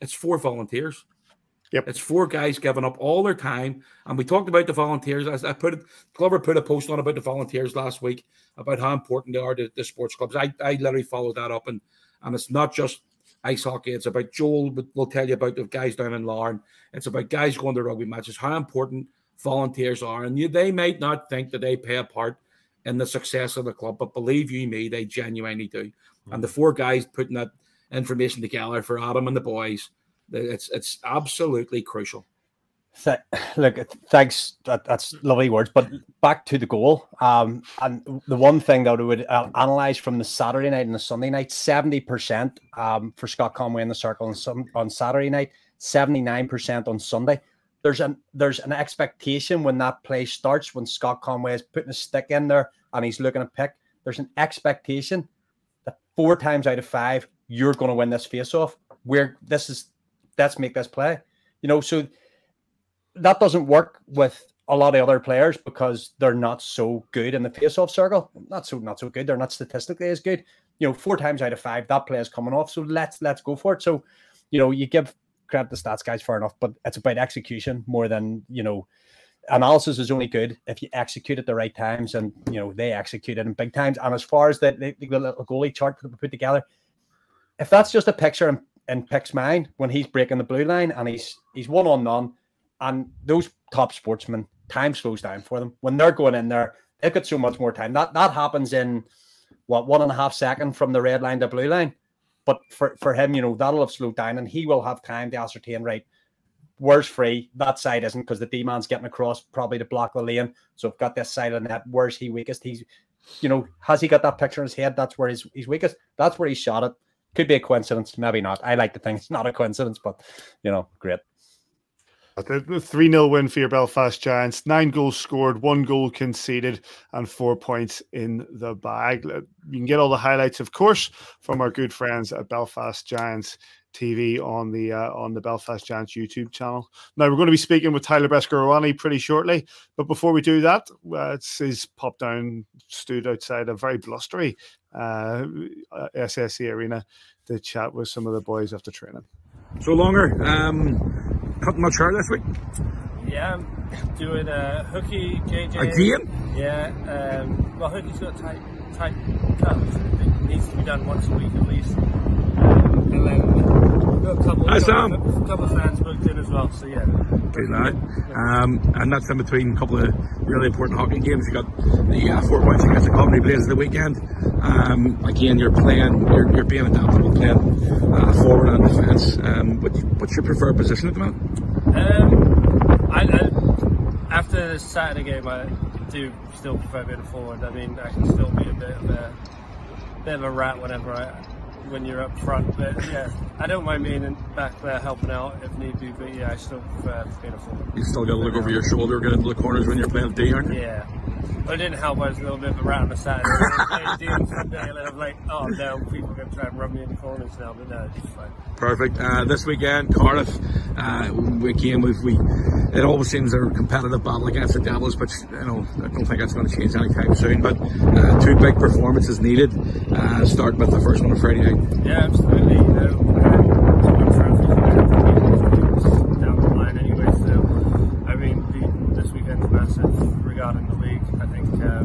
Speaker 5: it's four volunteers.
Speaker 2: Yep.
Speaker 5: It's four guys giving up all their time. And we talked about the volunteers. As I put it, Glover put a post on about the volunteers last week about how important they are to the sports clubs. I, I literally followed that up and and it's not just ice hockey. It's about Joel will tell you about the guys down in Larne. It's about guys going to rugby matches, how important volunteers are. And you, they might not think that they play a part in the success of the club, but believe you me, they genuinely do. Mm-hmm. And the four guys putting that information together for Adam and the boys – it's it's absolutely crucial.
Speaker 4: Th- look, thanks. That, that's lovely words. But back to the goal. Um, and the one thing that I would uh, analyze from the Saturday night and the Sunday night: seventy percent um, for Scott Conway in the circle on some on Saturday night, seventy nine percent on Sunday. There's an there's an expectation when that play starts when Scott Conway is putting a stick in there and he's looking to pick, there's an expectation that four times out of five you're going to win this face-off. Where this is, let's make this play. You know, so that doesn't work with a lot of other players because they're not so good in the face-off circle. Not so not so good. They're not statistically as good. You know, four times out of five, that play is coming off. So let's let's go for it. So, you know, you give credit to stats guys fair enough, but it's about execution more than you know. Analysis is only good if you execute at the right times, and you know they executed in big times. And as far as the, the, the little goalie chart that we put together, if that's just a picture in, in Pick's mine when he's breaking the blue line and he's he's one on none, and those top sportsmen time slows down for them when they're going in there. They've got so much more time. That that happens in what one and a half second from the red line to blue line. But for, for him, you know, that'll have slowed down and he will have time to ascertain, right, where's free? That side isn't because the D man's getting across probably to block the lane. So I've got this side of the net. Where's he weakest? He's, you know, has he got that picture in his head? That's where he's, he's weakest. That's where he shot it. Could be a coincidence, maybe not. I like to think it's not a coincidence, but, you know, great.
Speaker 2: The 3 0 win for your Belfast Giants. Nine goals scored, one goal conceded, and four points in the bag. You can get all the highlights, of course, from our good friends at Belfast Giants TV on the uh, on the Belfast Giants YouTube channel. Now we're going to be speaking with Tyler Beskorowany pretty shortly, but before we do that, uh, it's his pop down stood outside a very blustery uh, SSE arena to chat with some of the boys after training.
Speaker 5: So longer, um, cutting much hair this week?
Speaker 6: Yeah, I'm doing a hooky JJ.
Speaker 5: Again?
Speaker 6: Yeah. Um, well, hooky's got tight, tight cuts. It needs to be done once a week at least. Um, and then got a couple,
Speaker 5: Hi,
Speaker 6: got
Speaker 5: Sam.
Speaker 6: a couple of fans booked in as well. So yeah.
Speaker 5: Good lad. Um, and that's in between a couple of really important hockey games. You've got the uh, four points against the Coventry Blaze the weekend. Um, again, you're playing, you're, you're being adaptable, playing uh, forward and defence. Um, what, what's your preferred position at the moment?
Speaker 6: Um, I, I, after the Saturday game, I do still prefer being a forward. I mean, I can still be a bit of a bit of a rat whenever I when you're up front. But yeah, I don't mind being in back there helping out if need be. But yeah, I still prefer being a forward.
Speaker 5: You still got to look over your shoulder, get into the corners when you're playing D, aren't you?
Speaker 6: Yeah. But it didn't help. I was a little bit of a rat on the Saturday. I played D Sunday, and I'm like, oh no, people are going to try and rub me in the corners now. But no, it's fine.
Speaker 5: Perfect. Uh, this weekend, Cardiff, uh, we came with, we, it always seems a competitive battle against the Devils, but, you know, I don't think that's going to change anytime soon. But uh, two big performances needed. Uh, start with the first one on Friday night.
Speaker 6: Yeah, absolutely. You know, uh, some trophies, you know, down the line anyway. So, I mean, the, this weekend's massive regarding the league. I think um,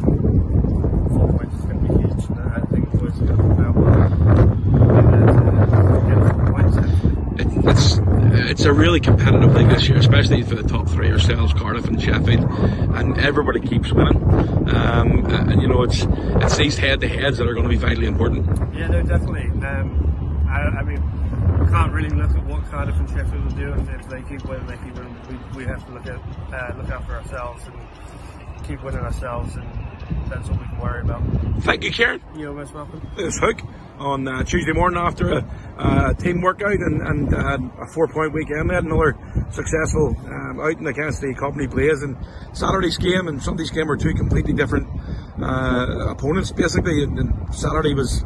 Speaker 6: four points is going to be huge. And I think the boys are going to come out uh, get four points.
Speaker 5: It, it's it's a really competitive league this year, especially for the top three ourselves, Cardiff and Sheffield, and everybody keeps winning. Um, and you know, it's it's these head-to-heads that are going to be vitally important.
Speaker 6: Yeah, no, definitely. Um, I, I mean, we can't really look at what Cardiff and Sheffield are doing. If they keep winning, they keep winning. We, we have to look at uh, look out for ourselves and keep winning ourselves, and that's all we can worry about.
Speaker 5: Thank you, Kieran.
Speaker 6: You're most welcome.
Speaker 5: This hook on uh, Tuesday morning after a uh, team workout and, and uh, a four-point weekend. We had another successful um, outing against the Coventry Blaze, and Saturday's game and Sunday's game were two completely different uh, opponents. Basically, and, and Saturday was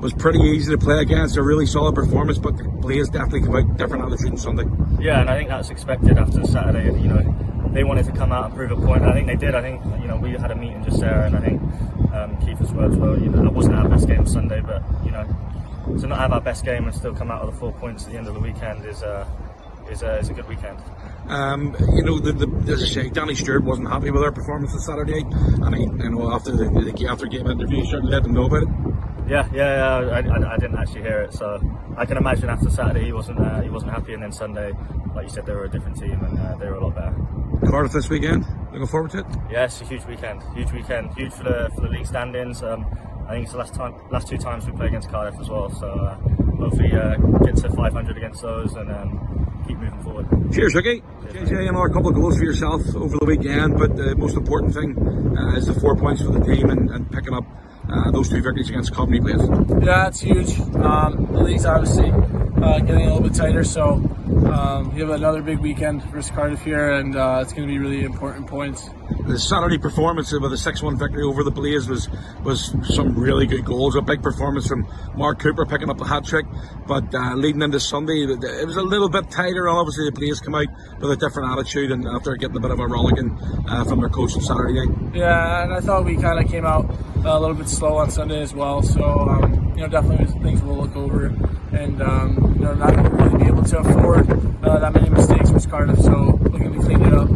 Speaker 5: was pretty easy to play against, a really solid performance, but the Blaze definitely came out different attitude on Sunday.
Speaker 7: Yeah, and I think that's expected after Saturday. You know, they wanted to come out and prove a point. I think they did. I think you know we had a meeting just there, and I think um, Keith as well. Well. You know, that wasn't our best game Sunday, but you know, to not have our best game and still come out with the four points at the end of the weekend is uh, is, uh, is a good weekend.
Speaker 5: Um, you know, the, the, as I say, Danny Stewart wasn't happy with our performance on Saturday, and he, you know, after the, the after game interview, he certainly let them know about it.
Speaker 7: Yeah, yeah, yeah. I, I, I didn't actually hear it, so I can imagine after Saturday he wasn't uh, he wasn't happy, and then Sunday, like you said, they were a different team and uh, they were a lot better.
Speaker 5: Cardiff this weekend, looking forward to it.
Speaker 7: Yeah, it's a huge weekend, huge weekend, huge for the for the league standings. Um, I think it's the last time, last two times we play against Cardiff as well. So uh, hopefully uh, get to 500 against those and um, keep moving forward.
Speaker 5: Cheers, okay. JJ, another couple of goals for yourself over the weekend, but the most important thing uh, is the four points for the team and, and picking up uh, those two victories against Coventry Blaze.
Speaker 8: Yeah, it's huge. Um, the league's obviously uh, getting a little bit tighter, so um, we have another big weekend versus Cardiff here, and uh, it's going to be really important points
Speaker 9: the Saturday performance with a six-one victory over the Blaze was was some really good goals. A big performance from Mark Cooper picking up a hat trick, but uh, leading into Sunday, it was a little bit tighter. Obviously, the Blaze come out with a different attitude, and after getting a bit of a rollicking uh, from their coach on Saturday night.
Speaker 8: Yeah, and I thought we kind of came out a little bit slow on Sunday as well. So um, you know, definitely things we'll look over, and um, you know, not really be able to afford uh, that many mistakes with Cardiff. So looking to clean it up.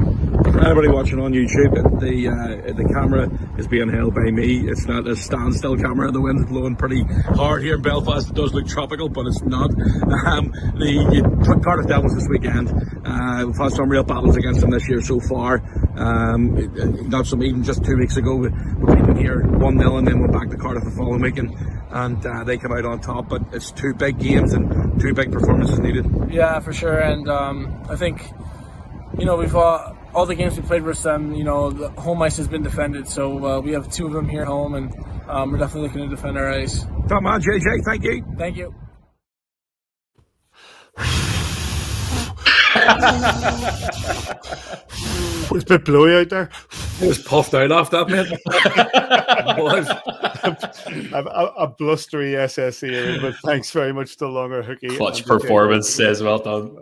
Speaker 9: Anybody watching on YouTube, the uh, the camera is being held by me. It's not a standstill camera. The wind's blowing pretty hard here in Belfast. It does look tropical, but it's not. Um, the you, Cardiff Devils this weekend. Uh, we've had some real battles against them this year so far. Um, not some even just two weeks ago. We, we beat them here one 0 and then went back to Cardiff the following week and, and uh, they come out on top. But it's two big games and two big performances needed.
Speaker 8: Yeah, for sure. And um, I think you know we've. Uh, all the games we played versus them, you know, the home ice has been defended. So uh, we have two of them here at home, and um, we're definitely looking to defend our ice.
Speaker 9: Come on, JJ. Thank you.
Speaker 8: Thank you.
Speaker 2: it's a bit blowy out there.
Speaker 5: It was puffed out off that, man.
Speaker 2: a, a, a, blustery SSE, but thanks very much to Longer Hooky.
Speaker 3: Clutch performance says well done.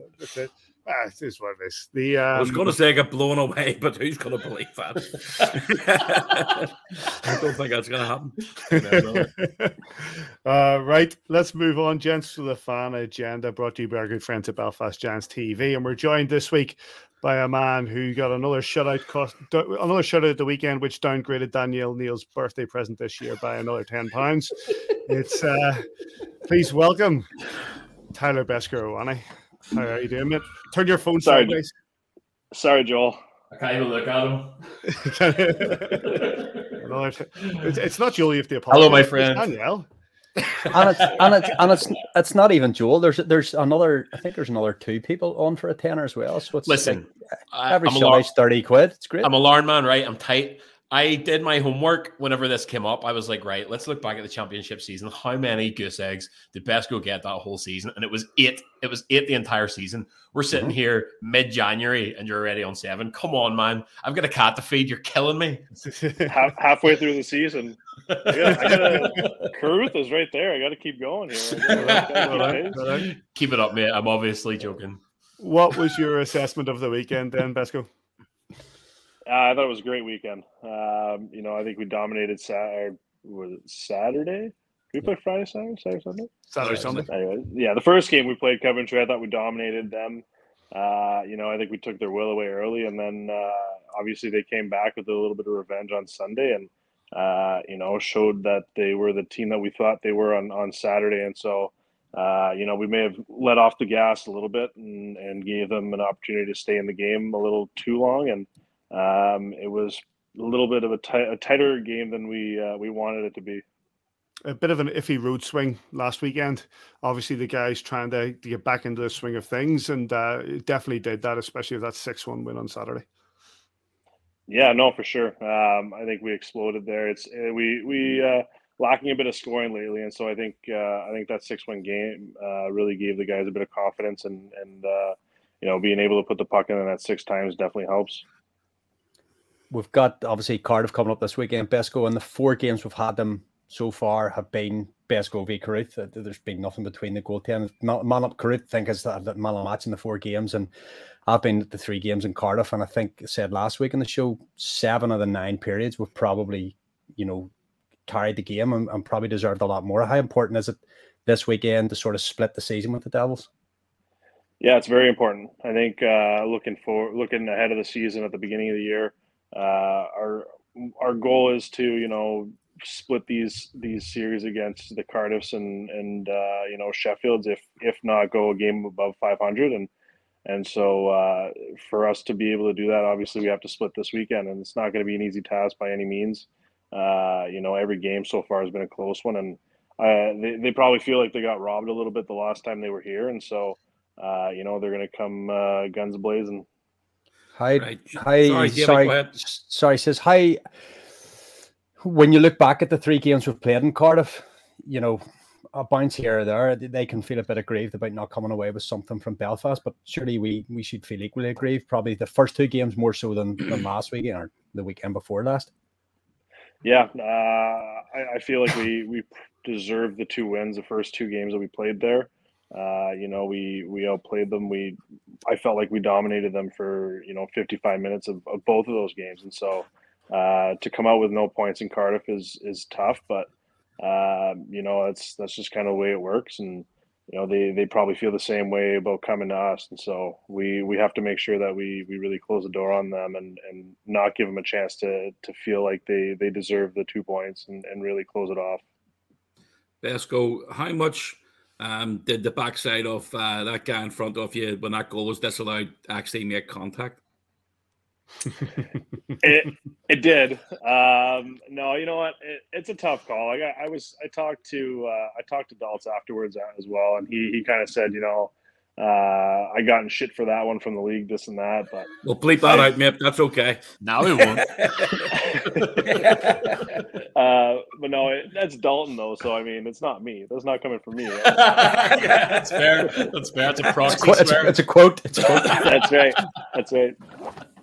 Speaker 2: Ah, it is what it is. The um,
Speaker 5: I was going to say I got blown away, but who's going to believe that? I don't think that's going to
Speaker 2: happen. uh, right, let's move on, gents, to the fan agenda brought to you by our good friends at Belfast Giants TV, and we're joined this week by a man who got another shutout cost, another shutout at the weekend, which downgraded Danielle Neal's birthday present this year by another ten pounds. it's uh, please welcome Tyler Besker How are you doing, mate? Turn your phone
Speaker 10: sorry,
Speaker 2: sideways.
Speaker 10: Sorry, Joel.
Speaker 3: I can't even look at him.
Speaker 2: it's, it's, not Joel. You have to apologize.
Speaker 3: Hello, my friend.
Speaker 2: Danielle.
Speaker 4: and it's and it's and it's it's not even Joel. There's there's another. I think there's another two people on for a tenner as well. So it's
Speaker 3: listen.
Speaker 4: Like, every show is thirty quid. It's great.
Speaker 3: I'm a Larne man, right? I'm tight. I did my homework whenever this came up. I was like, right, let's look back at the championship season. How many goose eggs did Besco get that whole season? And it was eight. It was eight the entire season. We're sitting mm-hmm. here mid January and you're already on seven. Come on, man. I've got a cat to feed. You're killing me.
Speaker 10: Half, halfway through the season. I got, I gotta, Carruth is right there. I got to keep going here.
Speaker 3: Keep it up, mate. I'm obviously joking.
Speaker 2: What was your assessment of the weekend then, Besco?
Speaker 10: Uh, I thought it was a great weekend. Um, you know, I think we dominated Saturday. Was it Saturday? we play Friday, Saturday, Saturday, Sunday?
Speaker 2: Saturday, Sunday.
Speaker 10: Anyway, yeah, the first game we played Coventry, I thought we dominated them. Uh, you know, I think we took their will away early, and then uh, obviously they came back with a little bit of revenge on Sunday, and uh, you know, showed that they were the team that we thought they were on on Saturday, and so. Uh, you know, we may have let off the gas a little bit and, and gave them an opportunity to stay in the game a little too long. And um, it was a little bit of a, t- a tighter game than we uh, we wanted it to be.
Speaker 2: A bit of an iffy road swing last weekend. Obviously, the guys trying to, to get back into the swing of things, and uh, definitely did that, especially with that six-one win on Saturday.
Speaker 10: Yeah, no, for sure. Um, I think we exploded there. It's uh, we we uh, lacking a bit of scoring lately, and so I think uh, I think that six-one game uh, really gave the guys a bit of confidence, and and uh, you know being able to put the puck in that six times definitely helps
Speaker 4: we've got obviously Cardiff coming up this weekend, Besco, and the four games we've had them so far have been Besco v Carruth. There's been nothing between the goaltenders. Mac Carruth, I think, is the man of match in the four games. And I've been at the three games in Cardiff, and I think I said last week in the show, seven of the nine periods we've probably, you know, carried the game and, and probably deserved a lot more. How important is it this weekend to sort of split the season with the Devils?
Speaker 10: Yeah, it's very important. I think uh, looking for looking ahead of the season at the beginning of the year, uh, our our goal is to you know split these these series against the Cardiffs and and uh, you know Sheffields if if not go a game above 500 and and so uh, for us to be able to do that obviously we have to split this weekend and it's not going to be an easy task by any means. Uh, you know every game so far has been a close one and uh, they, they probably feel like they got robbed a little bit the last time they were here. And so uh, you know they're going to come guns blazing
Speaker 4: Hi, right. hi. Sorry, sorry, sorry. Says hi. When you look back at the three games we've played in Cardiff, you know, a bounce here or there, they can feel a bit aggrieved about not coming away with something from Belfast. But surely we we should feel equally aggrieved. Probably the first two games more so than, than last weekend, or the weekend before last.
Speaker 10: Yeah, uh, I, I, feel like we we deserved the two wins the first two games that we played there. Uh, you know, we we outplayed them. We I felt like we dominated them for you know 55 minutes of, of both of those games, and so uh, to come out with no points in Cardiff is is tough. But uh, you know, that's that's just kind of the way it works, and you know they they probably feel the same way about coming to us, and so we we have to make sure that we we really close the door on them and and not give them a chance to to feel like they they deserve the two points and and really close it off.
Speaker 5: Besko, how much um, did the backside of uh, that guy in front of you when that goal was disallowed actually make contact?
Speaker 10: it it did. Um, no, you know what? It, it's a tough call. I got, I was I talked to uh, I talked to Daltz afterwards as well, and he he kind of said, you know, uh, I gotten shit for that one from the league, this and that. But
Speaker 5: we'll bleep that I, out, Mip. That's okay.
Speaker 3: Now we won't.
Speaker 10: uh, but no, it, that's Dalton though. So I mean, it's not me. That's not coming from me. Right?
Speaker 3: yeah, that's fair. That's fair. It's a proxy.
Speaker 4: It's, a, it's a quote. It's a quote.
Speaker 10: that's right. That's right.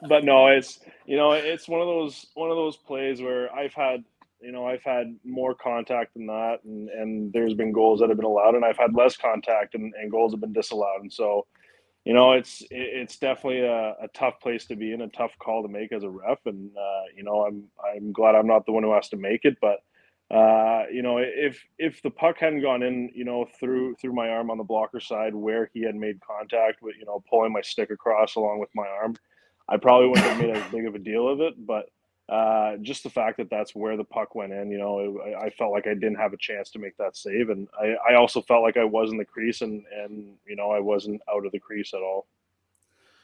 Speaker 10: But no, it's you know, it's one of those one of those plays where I've had you know I've had more contact than that, and and there's been goals that have been allowed, and I've had less contact, and, and goals have been disallowed, and so you know it's it's definitely a, a tough place to be in, a tough call to make as a ref, and uh, you know I'm I'm glad I'm not the one who has to make it, but. Uh, you know, if if the puck hadn't gone in, you know, through through my arm on the blocker side where he had made contact with, you know, pulling my stick across along with my arm, I probably wouldn't have made as big of a deal of it, but uh, just the fact that that's where the puck went in, you know, it, I felt like I didn't have a chance to make that save, and I, I also felt like I was in the crease, and and you know I wasn't out of the crease at all.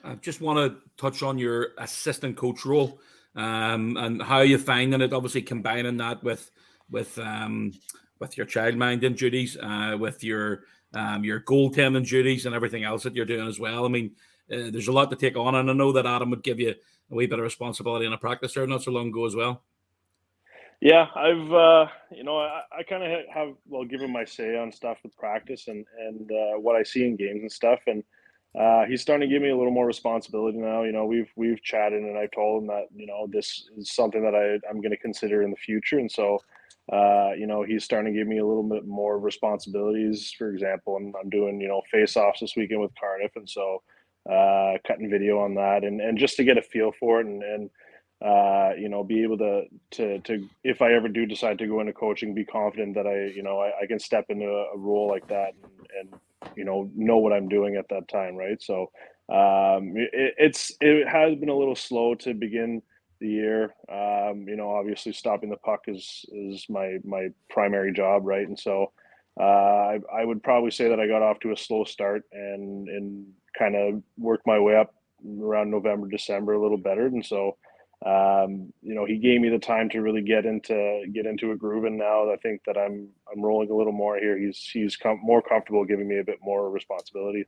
Speaker 5: I just want to touch on your assistant coach role um, and how you're finding it. Obviously, combining that with with um, with your child minding duties, uh, with your um, your goaltending duties, and everything else that you're doing as well. I mean, uh, there's a lot to take on, and I know that Adam would give you a wee bit of responsibility in a practice there not so long ago as well.
Speaker 10: Yeah, I've uh, you know I, I kind of have well given my say on stuff with practice and and uh, what I see in games and stuff, and uh, he's starting to give me a little more responsibility now. You know, we've we've chatted, and I've told him that you know this is something that I I'm going to consider in the future, and so. Uh, you know, he's starting to give me a little bit more responsibilities. For example, I'm, I'm doing, you know, face offs this weekend with Cardiff. And so, uh, cutting video on that, and, and just to get a feel for it, and, and uh, you know, be able to to to if I ever do decide to go into coaching, be confident that I you know I, I can step into a, role like that and, and you know know what I'm doing at that time, right? So um, it, it's it has been a little slow to begin the year. Um, you know, obviously stopping the puck is is my my primary job, right? And so uh, I, I would probably say that I got off to a slow start and and kind of worked my way up around November, December a little better. And so, um, you know, he gave me the time to really get into get into a groove. And now I think that I'm I'm rolling a little more here. He's he's com- more comfortable giving me a bit more responsibility.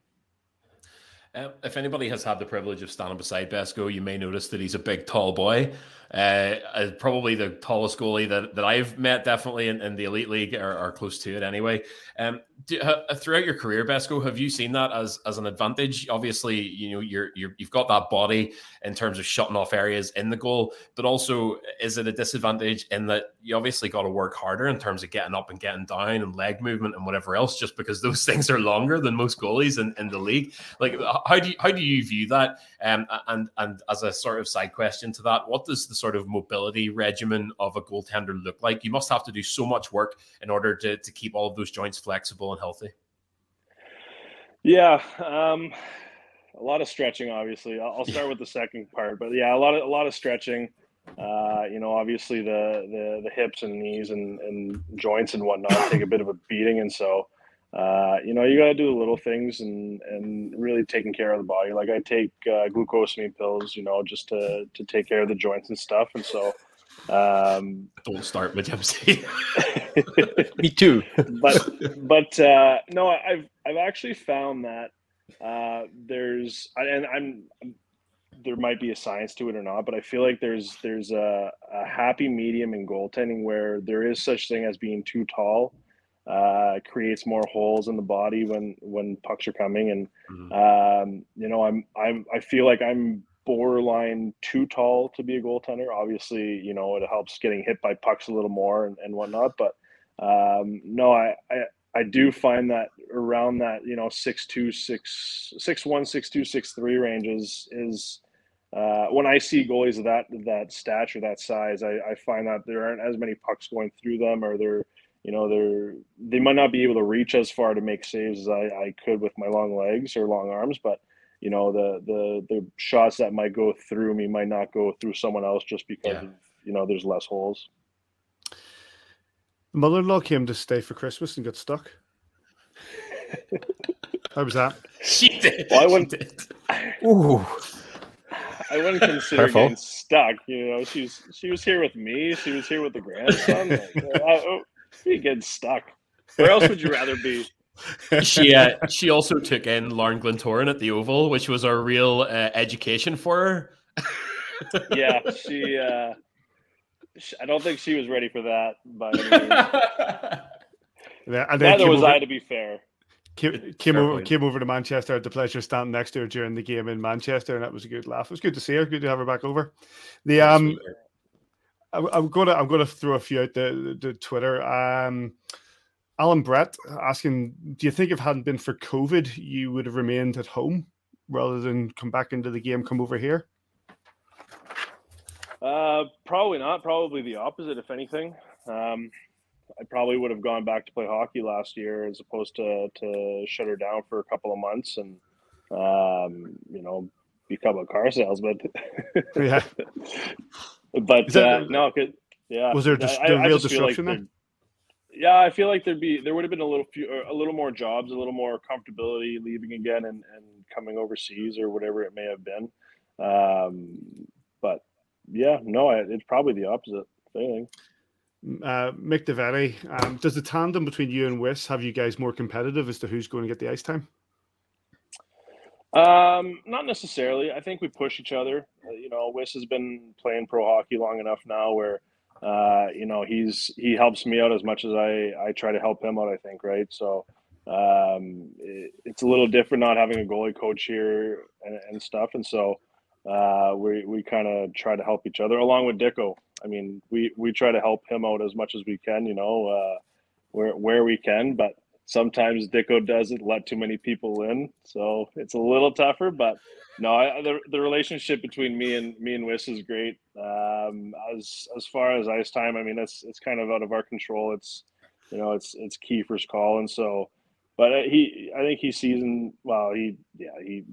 Speaker 3: Uh, if anybody has had the privilege of standing beside Besko, you may notice that he's a big, tall boy. Uh, uh, probably the tallest goalie that, that I've met, definitely in, in the elite league, or, or, close to it anyway. Um, do, uh, throughout your career, Besko, have you seen that as as an advantage? Obviously, you know you're, you're you've got that body in terms of shutting off areas in the goal, but also is it a disadvantage in that you obviously got to work harder in terms of getting up and getting down and leg movement and whatever else, just because those things are longer than most goalies in, in the league. Like, how do you, how do you view that? Um, and and as a sort of side question to that, what does the sort of mobility regimen of a goaltender look like? You must have to do so much work in order to to keep all of those joints flexible and healthy?
Speaker 10: Yeah, um, a lot of stretching. Obviously, I'll start with the second part, but yeah, a lot of a lot of stretching. Uh, you know, obviously the, the the hips and knees and, and joints and whatnot take a bit of a beating, and so uh, you know you got to do the little things and and really taking care of the body. Like I take uh, glucosamine pills, you know, just to to take care of the joints and stuff, and so um,
Speaker 3: Don't start with MC.
Speaker 4: Me too.
Speaker 10: but but uh, no, I've I've actually found that uh, there's and I'm there might be a science to it or not, but I feel like there's there's a, a happy medium in goaltending where there is such thing as being too tall. Uh, creates more holes in the body when when pucks are coming, and mm-hmm. um, you know I'm I'm I feel like I'm borderline too tall to be a goaltender. Obviously, you know, it helps getting hit by pucks a little more and, and whatnot. But um, no, I, I I do find that around that you know six two six six one six two six three ranges is uh, when I see goalies of that that stature that size, I, I find that there aren't as many pucks going through them, or they're you know they're they might not be able to reach as far to make saves as I, I could with my long legs or long arms, but you know the the the shots that might go through me might not go through someone else just because yeah. of, you know there's less holes.
Speaker 2: Mother-in-law came to stay for Christmas and got stuck. How was that?
Speaker 3: She did.
Speaker 10: Well, I wouldn't.
Speaker 4: Ooh.
Speaker 10: I wouldn't consider Careful. getting stuck. You know, she's she was here with me. She was here with the grandson. Like, uh, oh, you getting stuck. Where else would you rather be?
Speaker 3: she uh, she also took in Larne Glentoran at the Oval, which was our real uh, education for her.
Speaker 10: yeah, she, uh, she, I don't think she was ready for that, but
Speaker 2: yeah, and
Speaker 10: neither was over, I. To be fair,
Speaker 2: came, came over came over to Manchester. Had the pleasure of standing next to her during the game in Manchester, and that was a good laugh. It was good to see her. Good to have her back over. The um, I, am gonna I'm gonna throw a few out the, the Twitter. Um Alan Brett asking, do you think if it hadn't been for COVID, you would have remained at home rather than come back into the game, come over here?
Speaker 10: Uh, probably not. Probably the opposite, if anything. Um, I probably would have gone back to play hockey last year as opposed to to shut her down for a couple of months and um, you know become a car salesman.
Speaker 2: yeah.
Speaker 10: But that, uh, no, yeah.
Speaker 2: Was there just I, real disruption like
Speaker 10: yeah, I feel like there'd be there would have been a little few a little more jobs, a little more comfortability leaving again and, and coming overseas or whatever it may have been. Um, but yeah, no, it's probably the opposite thing.
Speaker 2: Uh, Mick DeVetti, um, does the tandem between you and Wyss have you guys more competitive as to who's going to get the ice time?
Speaker 10: Um, not necessarily. I think we push each other. Uh, you know, Wyss has been playing pro hockey long enough now where uh, you know, he's he helps me out as much as I I try to help him out. I think, right? So um, it, it's a little different not having a goalie coach here and, and stuff, and so uh, we we kind of try to help each other along with Dicko. I mean, we we try to help him out as much as we can, you know, uh, where where we can, but sometimes Dicko doesn't let too many people in, so it's a little tougher. But no, I, the the relationship between me and me and Wyss is great. Um, as as far as ice time, I mean, it's it's kind of out of our control. It's you know, it's it's Kiefer's call, and so, but he, I think he sees and well, he yeah he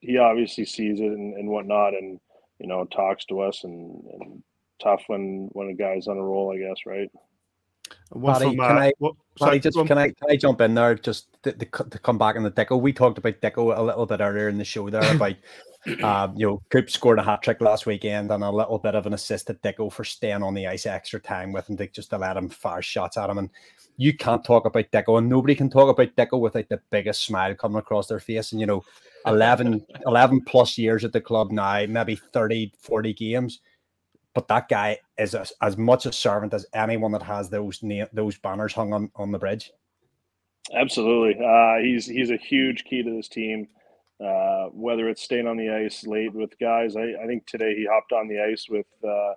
Speaker 10: he obviously sees it and, and whatnot, and you know, talks to us and, and tough when when a guy's on a roll, I guess, right.
Speaker 4: Paddy, from, uh, can I, what, sorry, just can I can I jump in there just to, to, to, come back on the Dicko? We talked about Dicko a little bit earlier in the show there about um, you know Coop scored a hat trick last weekend and a little bit of an assist at Dicko for staying on the ice extra time with him to just to let him fire shots at him. And you can't talk about Dicko, and nobody can talk about Dicko without the biggest smile coming across their face. And you know, 11, 11 plus years at the club now, maybe 30, 40 games but that guy is a, as much a servant as anyone that has those those banners hung on, on the bridge.
Speaker 10: Absolutely, uh, he's he's a huge key to this team. Uh, whether it's staying on the ice late with guys, I, I think today he hopped on the ice with uh,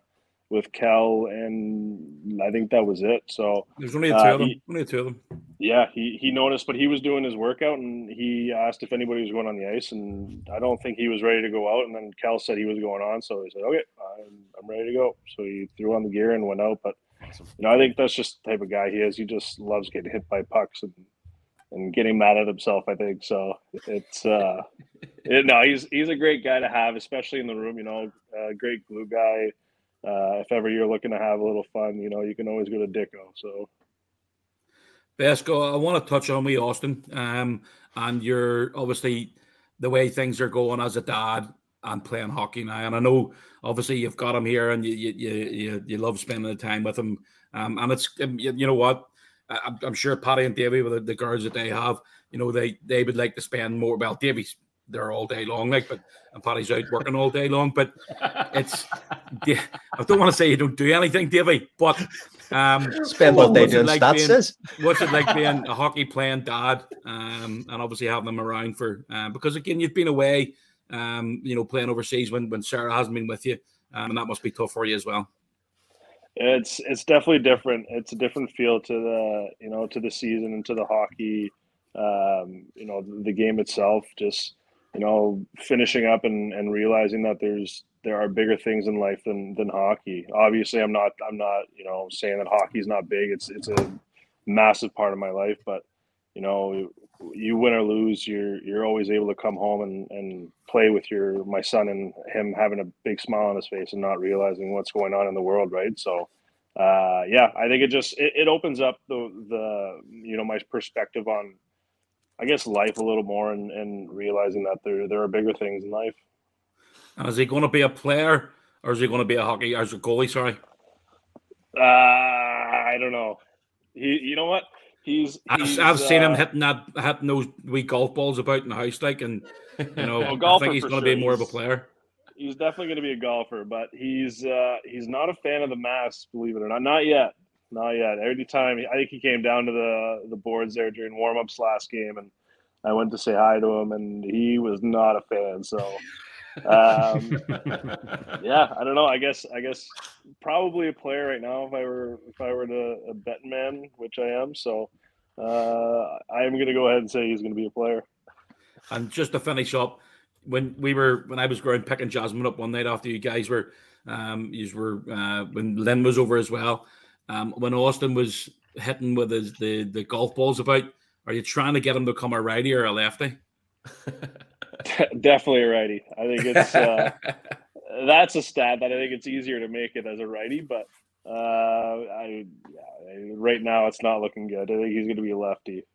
Speaker 10: with Cal, and I think that was it. So
Speaker 5: there's only two uh, of them. He, only two of them.
Speaker 10: Yeah, he he noticed, but he was doing his workout, and he asked if anybody was going on the ice, and I don't think he was ready to go out. And then Cal said he was going on, so he said, "Okay, I'm, I'm ready to go." So he threw on the gear and went out. But you know, I think that's just the type of guy he is. He just loves getting hit by pucks and and getting mad at himself. I think so. It's uh, it, no, he's he's a great guy to have, especially in the room. You know, a great glue guy uh, if ever you're looking to have a little fun, you know, you can always go to Dicko. So,
Speaker 5: Besco, I want to touch on me, Austin, um, and you're obviously the way things are going as a dad and playing hockey now. And I know, obviously, you've got him here, and you you you, you love spending the time with him. Um, and it's um, you, know what, I, I'm sure Patty and Davey, with the, the girls that they have, you know, they they would like to spend more. Well, Davey's there all day long, like, but and Paddy's out working all day long. But it's I don't want to say you don't do anything, Davey, but um,
Speaker 4: spend all day doing like stats.
Speaker 5: Being, what's it like being a hockey playing dad, um, and obviously having them around for uh, because again you've been away um, you know, playing overseas when when Sarah hasn't been with you, um, and that must be tough for you as well.
Speaker 10: It's it's definitely different. It's a different feel to the you know to the season and to the hockey. Um, you know the game itself. Just you know finishing up and, and realizing that there's there are bigger things in life than than hockey. Obviously, I'm not I'm not you know saying that hockey is not big. It's it's a massive part of my life, but you know you win or lose, you're you're always able to come home and, and play with your my son and him having a big smile on his face and not realizing what's going on in the world, right? So, uh, yeah, I think it just it, it opens up the the you know my perspective on, I guess, life a little more and, and realizing that there there are bigger things in life.
Speaker 5: And is he going to be a player or is he going to be a hockey as a goalie? Sorry.
Speaker 10: Uh, I don't know. He, you know what? He's, he's
Speaker 5: I've, I've seen him
Speaker 10: uh,
Speaker 5: hitting that hitting those wee golf balls about in the house, like, and you know, I think he's going to be
Speaker 10: sure.
Speaker 5: more of a
Speaker 10: He's-
Speaker 5: player.
Speaker 10: he's definitely going to be a golfer, but he's uh, he's not a fan of the mask, believe it or not. Not yet, not yet. Every time I think he came down to the the boards there during warmups last game, and I went to say hi to him, and he was not a fan. So, um, yeah, I don't know. I guess I guess probably a player right now if I were if I were to a betting man, which I am. So, uh, I am going to go ahead and say he's going to be a player.
Speaker 5: And just to finish up, when we were when I was growing picking Jasmine up one night after you guys were um you were uh when Lynn was over as well. Um when Austin was hitting with his the, the golf balls about, are you trying to get him to become a righty or a lefty?
Speaker 10: Definitely a righty. I think it's uh, that's a stat that I think it's easier to make it as a righty, but uh, I, yeah, right now it's not looking good. I think he's going to be a lefty.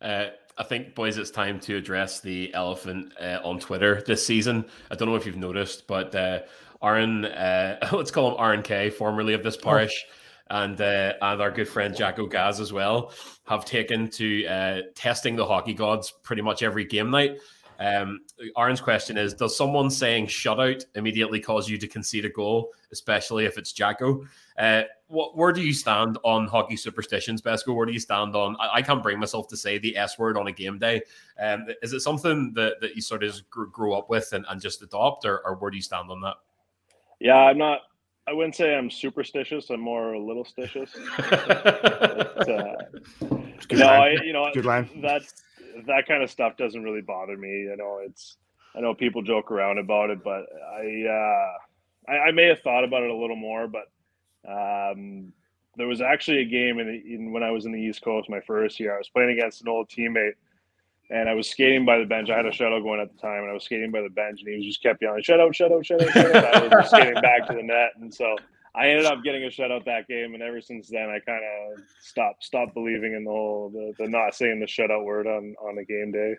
Speaker 3: Uh, I think, boys, it's time to address the elephant uh, on Twitter this season. I don't know if you've noticed, but uh, Aaron, uh, let's call him Aaron K, formerly of this parish, and uh, and our good friend Jacko Gaz as well, have taken to uh, testing the hockey gods pretty much every game night. Um, Aaron's question is: Does someone saying "shutout" immediately cause you to concede a goal, especially if it's Jacko? Uh, what, where do you stand on hockey superstitions, Besco? Where do you stand on? I, I can't bring myself to say the S word on a game day. Um, is it something that, that you sort of grew up with and, and just adopt, or, or where do you stand on that?
Speaker 10: Yeah, I'm not. I wouldn't say I'm superstitious. I'm more a little stitious. But, uh, no. I, you know
Speaker 2: Good line.
Speaker 10: that that kind of stuff doesn't really bother me. You know, it's I know people joke around about it, but I uh, I, I may have thought about it a little more. But um, there was actually a game in, in when I was in the East Coast my first year. I was playing against an old teammate, and I was skating by the bench. I had a shutout going at the time, and I was skating by the bench, and he was just kept yelling, "Shut out, shut out, shut out, shut out!" I was just skating back to the net, and so I ended up getting a shutout that game. And ever since then, I kind of stopped stopped believing in the whole the, the not saying the shutout word on on a game day.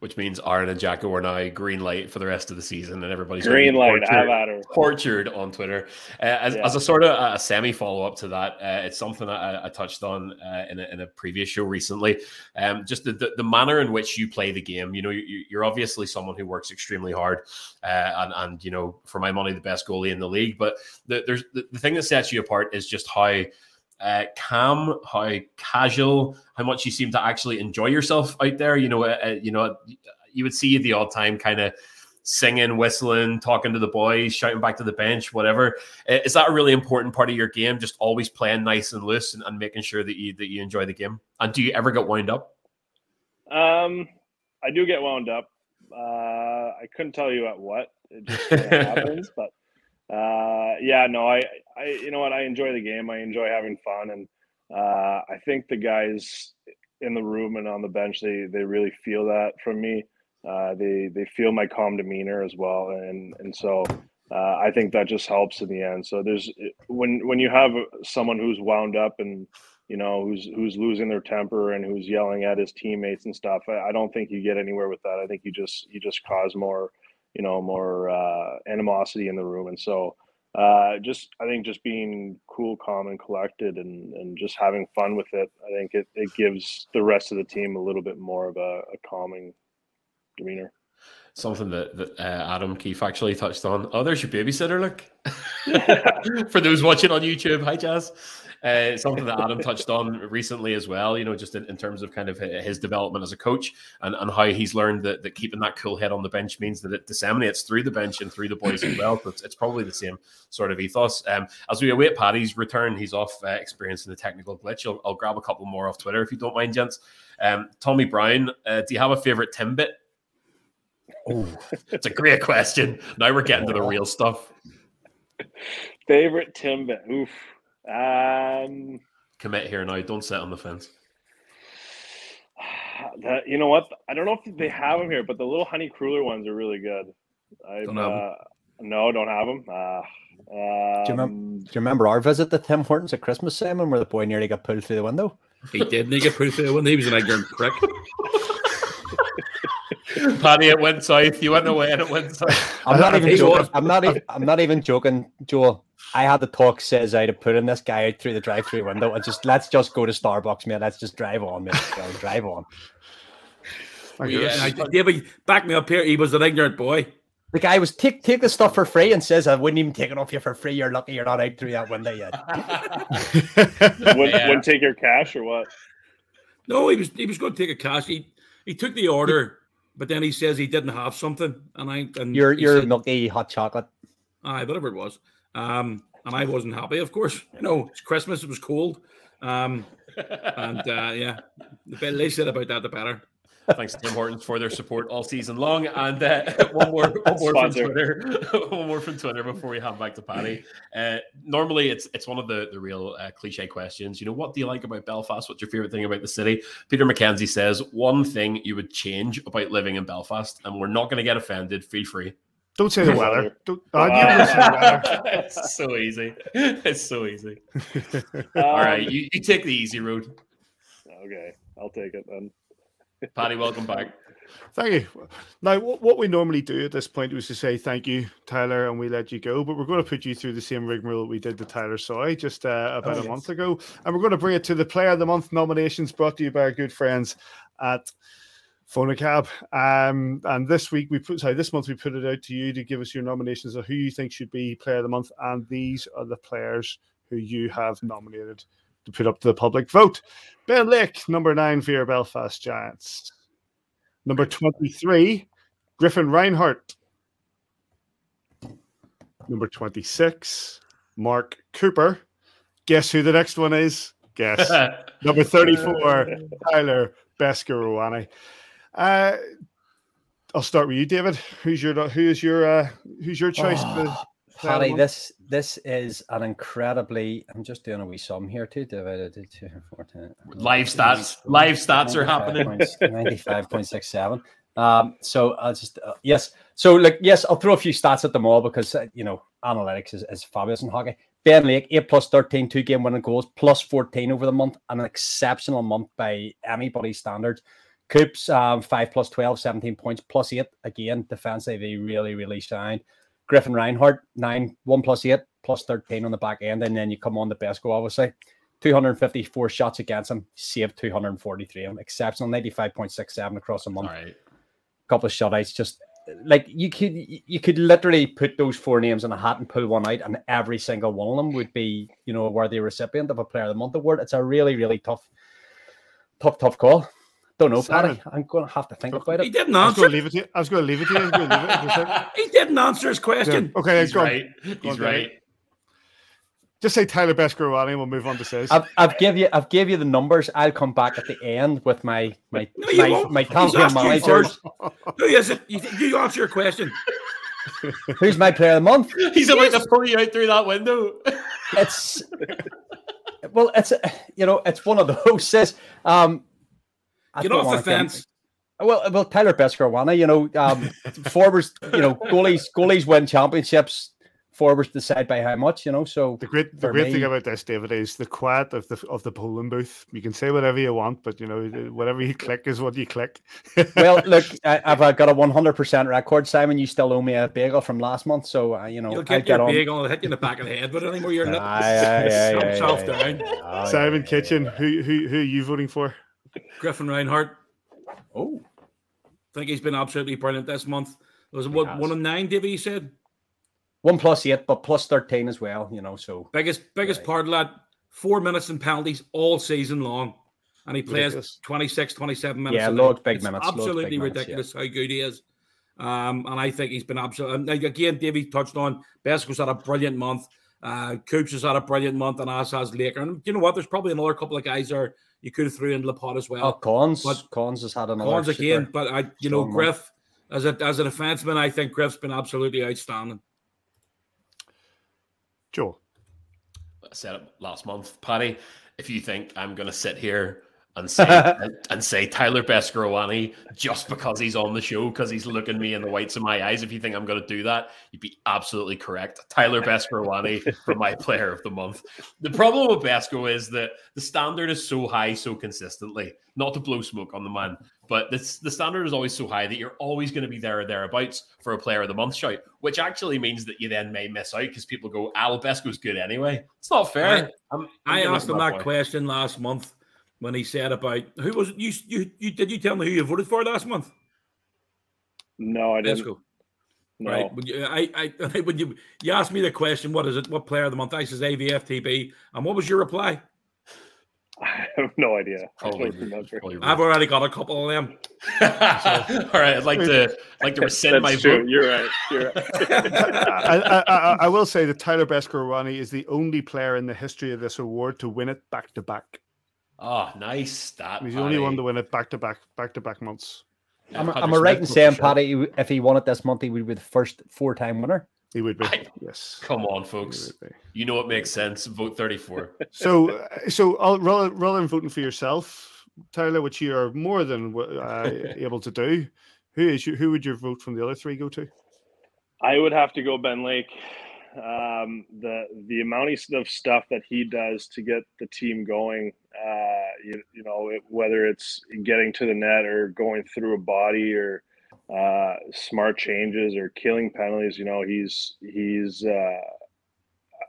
Speaker 3: Which means Aaron and Jacko are now green light for the rest of the season, and everybody's
Speaker 10: Green light, at her.
Speaker 3: tortured on Twitter. Uh, as,
Speaker 10: Yeah.
Speaker 3: as a sort of a semi follow up to that, uh, it's something that I, I touched on uh, in, a, in a previous show recently. Um, just the, the, the manner in which you play the game. You know, you, you're obviously someone who works extremely hard, uh, and and you know, for my money, the best goalie in the league. But the, there's the, the thing that sets you apart is just how. Uh, calm, how casual, how much you seem to actually enjoy yourself out there. You know, uh, uh, you know, you would see you the odd time, kind of singing, whistling, talking to the boys, shouting back to the bench, whatever. Uh, Is that a really important part of your game? Just always playing nice and loose and, and making sure that you that you enjoy the game. And do you ever get wound up?
Speaker 10: Um, I do get wound up. Uh, I couldn't tell you at what. It just happens, but uh, yeah, no, I, I, you know what? I enjoy the game. I enjoy having fun, and uh, I think the guys in the room and on the bench they they really feel that from me. Uh, they they feel my calm demeanor as well, and and so uh, I think that just helps in the end. So there's when when you have someone who's wound up and you know who's who's losing their temper and who's yelling at his teammates and stuff. I, I don't think you get anywhere with that. I think you just you just cause more you know more uh, animosity in the room, and so. Uh, just I think just being cool, calm, and collected, and, and just having fun with it. I think it, it gives the rest of the team a little bit more of a, a calming demeanor.
Speaker 3: Something that, that uh, Adam Keefe actually touched on. Oh, there's your babysitter. Look, for those watching on YouTube, hi Jazz. Uh, something that Adam touched on recently as well, you know, just in, in, terms of kind of his development as a coach and, and how he's learned that, that keeping that cool head on the bench means that it disseminates through the bench and through the boys as well. So it's, it's probably the same sort of ethos. Um, as we await Paddy's return, he's off uh, experiencing the technical glitch. I'll, I'll, grab a couple more off Twitter if you don't mind, gents. Um, Tommy Brown, uh, do you have a favorite Timbit? Oh, it's a great question. Now we're getting to the real stuff.
Speaker 10: Favorite Timbit? Oof. Um,
Speaker 3: Commit here now. Don't sit on the fence.
Speaker 10: That, you know what? I don't know if they have them here, but the little honey cruller ones are really good. I don't uh, no, don't have them. Uh, um,
Speaker 4: do, you remember, um, do you remember our visit to Tim Hortons at Christmas, Simon, where the boy nearly got pulled through the window?
Speaker 5: He did. He get pulled through the window. He was an ignorant prick.
Speaker 3: Paddy, it went south. You went away and it went south.
Speaker 4: I'm not even joking. I'm not even. I'm not even joking, Joel. I had the talk says I to put in this guy out through the drive-through window and just let's just go to Starbucks, man. Let's just drive on, man. drive on.
Speaker 5: yeah, I, David, back me up here. He was an ignorant boy.
Speaker 4: The guy was take take the stuff for free and says I wouldn't even take it off you for free. You're lucky you're not out through that window yet.
Speaker 10: wouldn't, yeah. wouldn't take your cash or what?
Speaker 5: No, he was he was going to take a cash. He he took the order, but then he says he didn't have something, and I and
Speaker 4: your your said, milky hot chocolate.
Speaker 5: Aye, whatever it was. Um, and I wasn't happy. Of course, you know it's Christmas. It was cold. Um, and uh, yeah, the better they said about that, the better.
Speaker 3: Thanks, to Tim Hortons, for their support all season long. And uh, one more, one more from Twitter. one more from Twitter before we hand back to Paddy. Uh, normally, it's it's one of the the real uh, cliche questions. You know, what do you like about Belfast? What's your favorite thing about the city? Peter McKenzie says one thing you would change about living in Belfast, and we're not going to get offended. Feel free.
Speaker 2: Don't say the weather. Don't,
Speaker 3: uh, the weather. it's so easy. It's so easy. Um, all right, you, you take the easy road.
Speaker 10: Okay, I'll take it then.
Speaker 3: Paddy, welcome back.
Speaker 2: Thank you. Now, what we normally do at this point was to say thank you, Tyler, and we let you go. But we're going to put you through the same rigmarole we did to Tyler Soy just uh, about oh, a yes. month ago, and we're going to bring it to the Player of the Month nominations brought to you by our good friends at fonaCAB. Um, and this week we put sorry, this month we put it out to you to give us your nominations of who you think should be Player of the Month, and these are the players who you have nominated to put up to the public vote. Ben Lake, number nine for your Belfast Giants. Number 23, Griffin Reinhart. Number 26, Mark Cooper. Guess who the next one is? Guess. number 34, Tyler Beskorowany. Uh, I'll start with you, David. Who's your who is your uh, who's your choice? Oh,
Speaker 4: Paddy, this this is an incredibly. I'm just doing a wee sum here too. Divided into four, ten,
Speaker 3: live stats. Live stats are happening.
Speaker 4: Ninety-five point six seven. Um, so I'll just uh, yes. So like yes, I'll throw a few stats at them all because uh, you know analytics is, is fabulous in hockey. Ben Lake, 8 plus 13, two game winning goals, plus 14 over the month, an exceptional month by anybody's standards. Coops, um, 5 plus 12, 17 points, plus 8. Again, defensively, really, really shined. Griffin Reinhart, nine, one plus eight, plus 13 on the back end. And then you come on the best goal, obviously. 254 shots against him, saved 243. Exceptional, 95.67 across a month. All right. Couple of shutouts, just like you could you could literally put those four names in a hat and pull one out, and every single one of them would be, you know, a worthy recipient of a player of the month award. It's a really, really tough, tough, tough call. Don't know, Paddy. I'm going to have to think about it.
Speaker 5: He didn't answer. I was going
Speaker 2: to leave it to you. I was going to leave it to
Speaker 5: you. he didn't answer his question.
Speaker 2: Yeah. Okay,
Speaker 3: he's right. He's right.
Speaker 2: Just say Tyler Beskorowany and we'll move on to says.
Speaker 4: I've, I've give you I've give you the numbers. I'll come back at the end with my my no, my, my campaign managers.
Speaker 5: Who is it? You, you answer your question.
Speaker 4: Who's my player of the month?
Speaker 3: He's about to pull you out through that window.
Speaker 4: It's well, it's you know, it's one of those. Says um,
Speaker 5: Get off the fence.
Speaker 4: Well, well, Tyler Beskorowany, you know, um, forwards, you know, goalies, goalies win championships. Forwards decide by how much, you know. So
Speaker 2: the great, the great me, thing about this, David, is the quiet of the of the polling booth. You can say whatever you want, but you know, whatever you click is what you click.
Speaker 4: well, look, I, have got a one hundred percent record, Simon. You still owe me a bagel from last month, so uh, you know,
Speaker 5: you'll get your bagel, hit you in the back of the head, but anymore your lip. Aye,
Speaker 2: aye, aye, down. Simon Kitchen, who who who are you voting for?
Speaker 5: Griffin Reinhart.
Speaker 4: Oh,
Speaker 5: I think he's been absolutely brilliant this month. It was one, one and nine, Davey, you said?
Speaker 4: One plus eight, but plus 13 as well, you know. So
Speaker 5: biggest biggest right. part of that four minutes and penalties all season long. And he plays
Speaker 2: Ridiculous.
Speaker 5: 26, 27 minutes.
Speaker 4: Yeah, loads big
Speaker 5: It's
Speaker 4: minutes, loads big
Speaker 5: Absolutely
Speaker 4: minutes,
Speaker 5: ridiculous how good he is. Um, and I think he's been absolutely. Again, Davey touched on Besco's had a brilliant month. Uh, Coops has had a brilliant month, and as has Laker. And you know what? There's probably another couple of guys there you could have threw into the pot as well.
Speaker 4: Oh, Cons,
Speaker 5: But-
Speaker 4: Cons has had another.
Speaker 5: Cons again, but I, you know,
Speaker 4: strong month.
Speaker 5: Griff as a as a defenseman, I think Griff's been absolutely outstanding.
Speaker 2: Joe.
Speaker 3: I said it last month, Paddy. If you think I'm going to sit here and say and, and say Tyler Beskorowany just because he's on the show, because he's looking me in the whites of my eyes, if you think I'm going to do that, you'd be absolutely correct. Tyler Beskorowany for my player of the month. The problem with Besco is that the standard is so high so consistently. Not to blow smoke on the man, but this, the standard is always so high that you're always going to be there or thereabouts for a player of the month shout, which actually means that you then may miss out because people go, ah, Al Besco's good anyway. It's not fair. I'm- I'm
Speaker 5: I asked him
Speaker 3: my
Speaker 5: that question last month when he said about who was it? you you you did you tell me who you voted for last month?
Speaker 10: No, I didn't.
Speaker 5: Besco.
Speaker 10: No.
Speaker 5: Right. When you, I, I, when you, you asked me the question, what is it? What player of the month? I says AVFTB. And what was your reply?
Speaker 10: I have no idea.
Speaker 3: Probably, probably
Speaker 5: I've already got a couple of them.
Speaker 3: All right, I'd like to i like to rescind
Speaker 10: That's
Speaker 3: my
Speaker 10: true.
Speaker 3: vote.
Speaker 10: You're right. You're right.
Speaker 2: I, I, I, I will say that Tyler Beskorowany is the only player in the history of this award to win it back to back.
Speaker 3: Oh, nice stat.
Speaker 2: He's the only one to win it back to back, back to back months.
Speaker 4: Am,
Speaker 3: Patrick
Speaker 4: am I right in saying,
Speaker 3: for.
Speaker 4: Paddy, if he won it this month, he would be the first four-time winner?
Speaker 2: He would be.
Speaker 3: I-
Speaker 2: yes.
Speaker 3: Come on, folks. You know it makes sense. Vote 34.
Speaker 2: So, uh, so I'll, rather, rather than voting for yourself, Tyler, which you are more than uh, able to do, who is you, who would your vote from the other three go to?
Speaker 10: I would have to go Ben Lake. Um, the the amount of stuff that he does to get the team going, uh, you, you know, it, whether it's getting to the net or going through a body or uh, smart changes or killing penalties, you know, he's he's uh,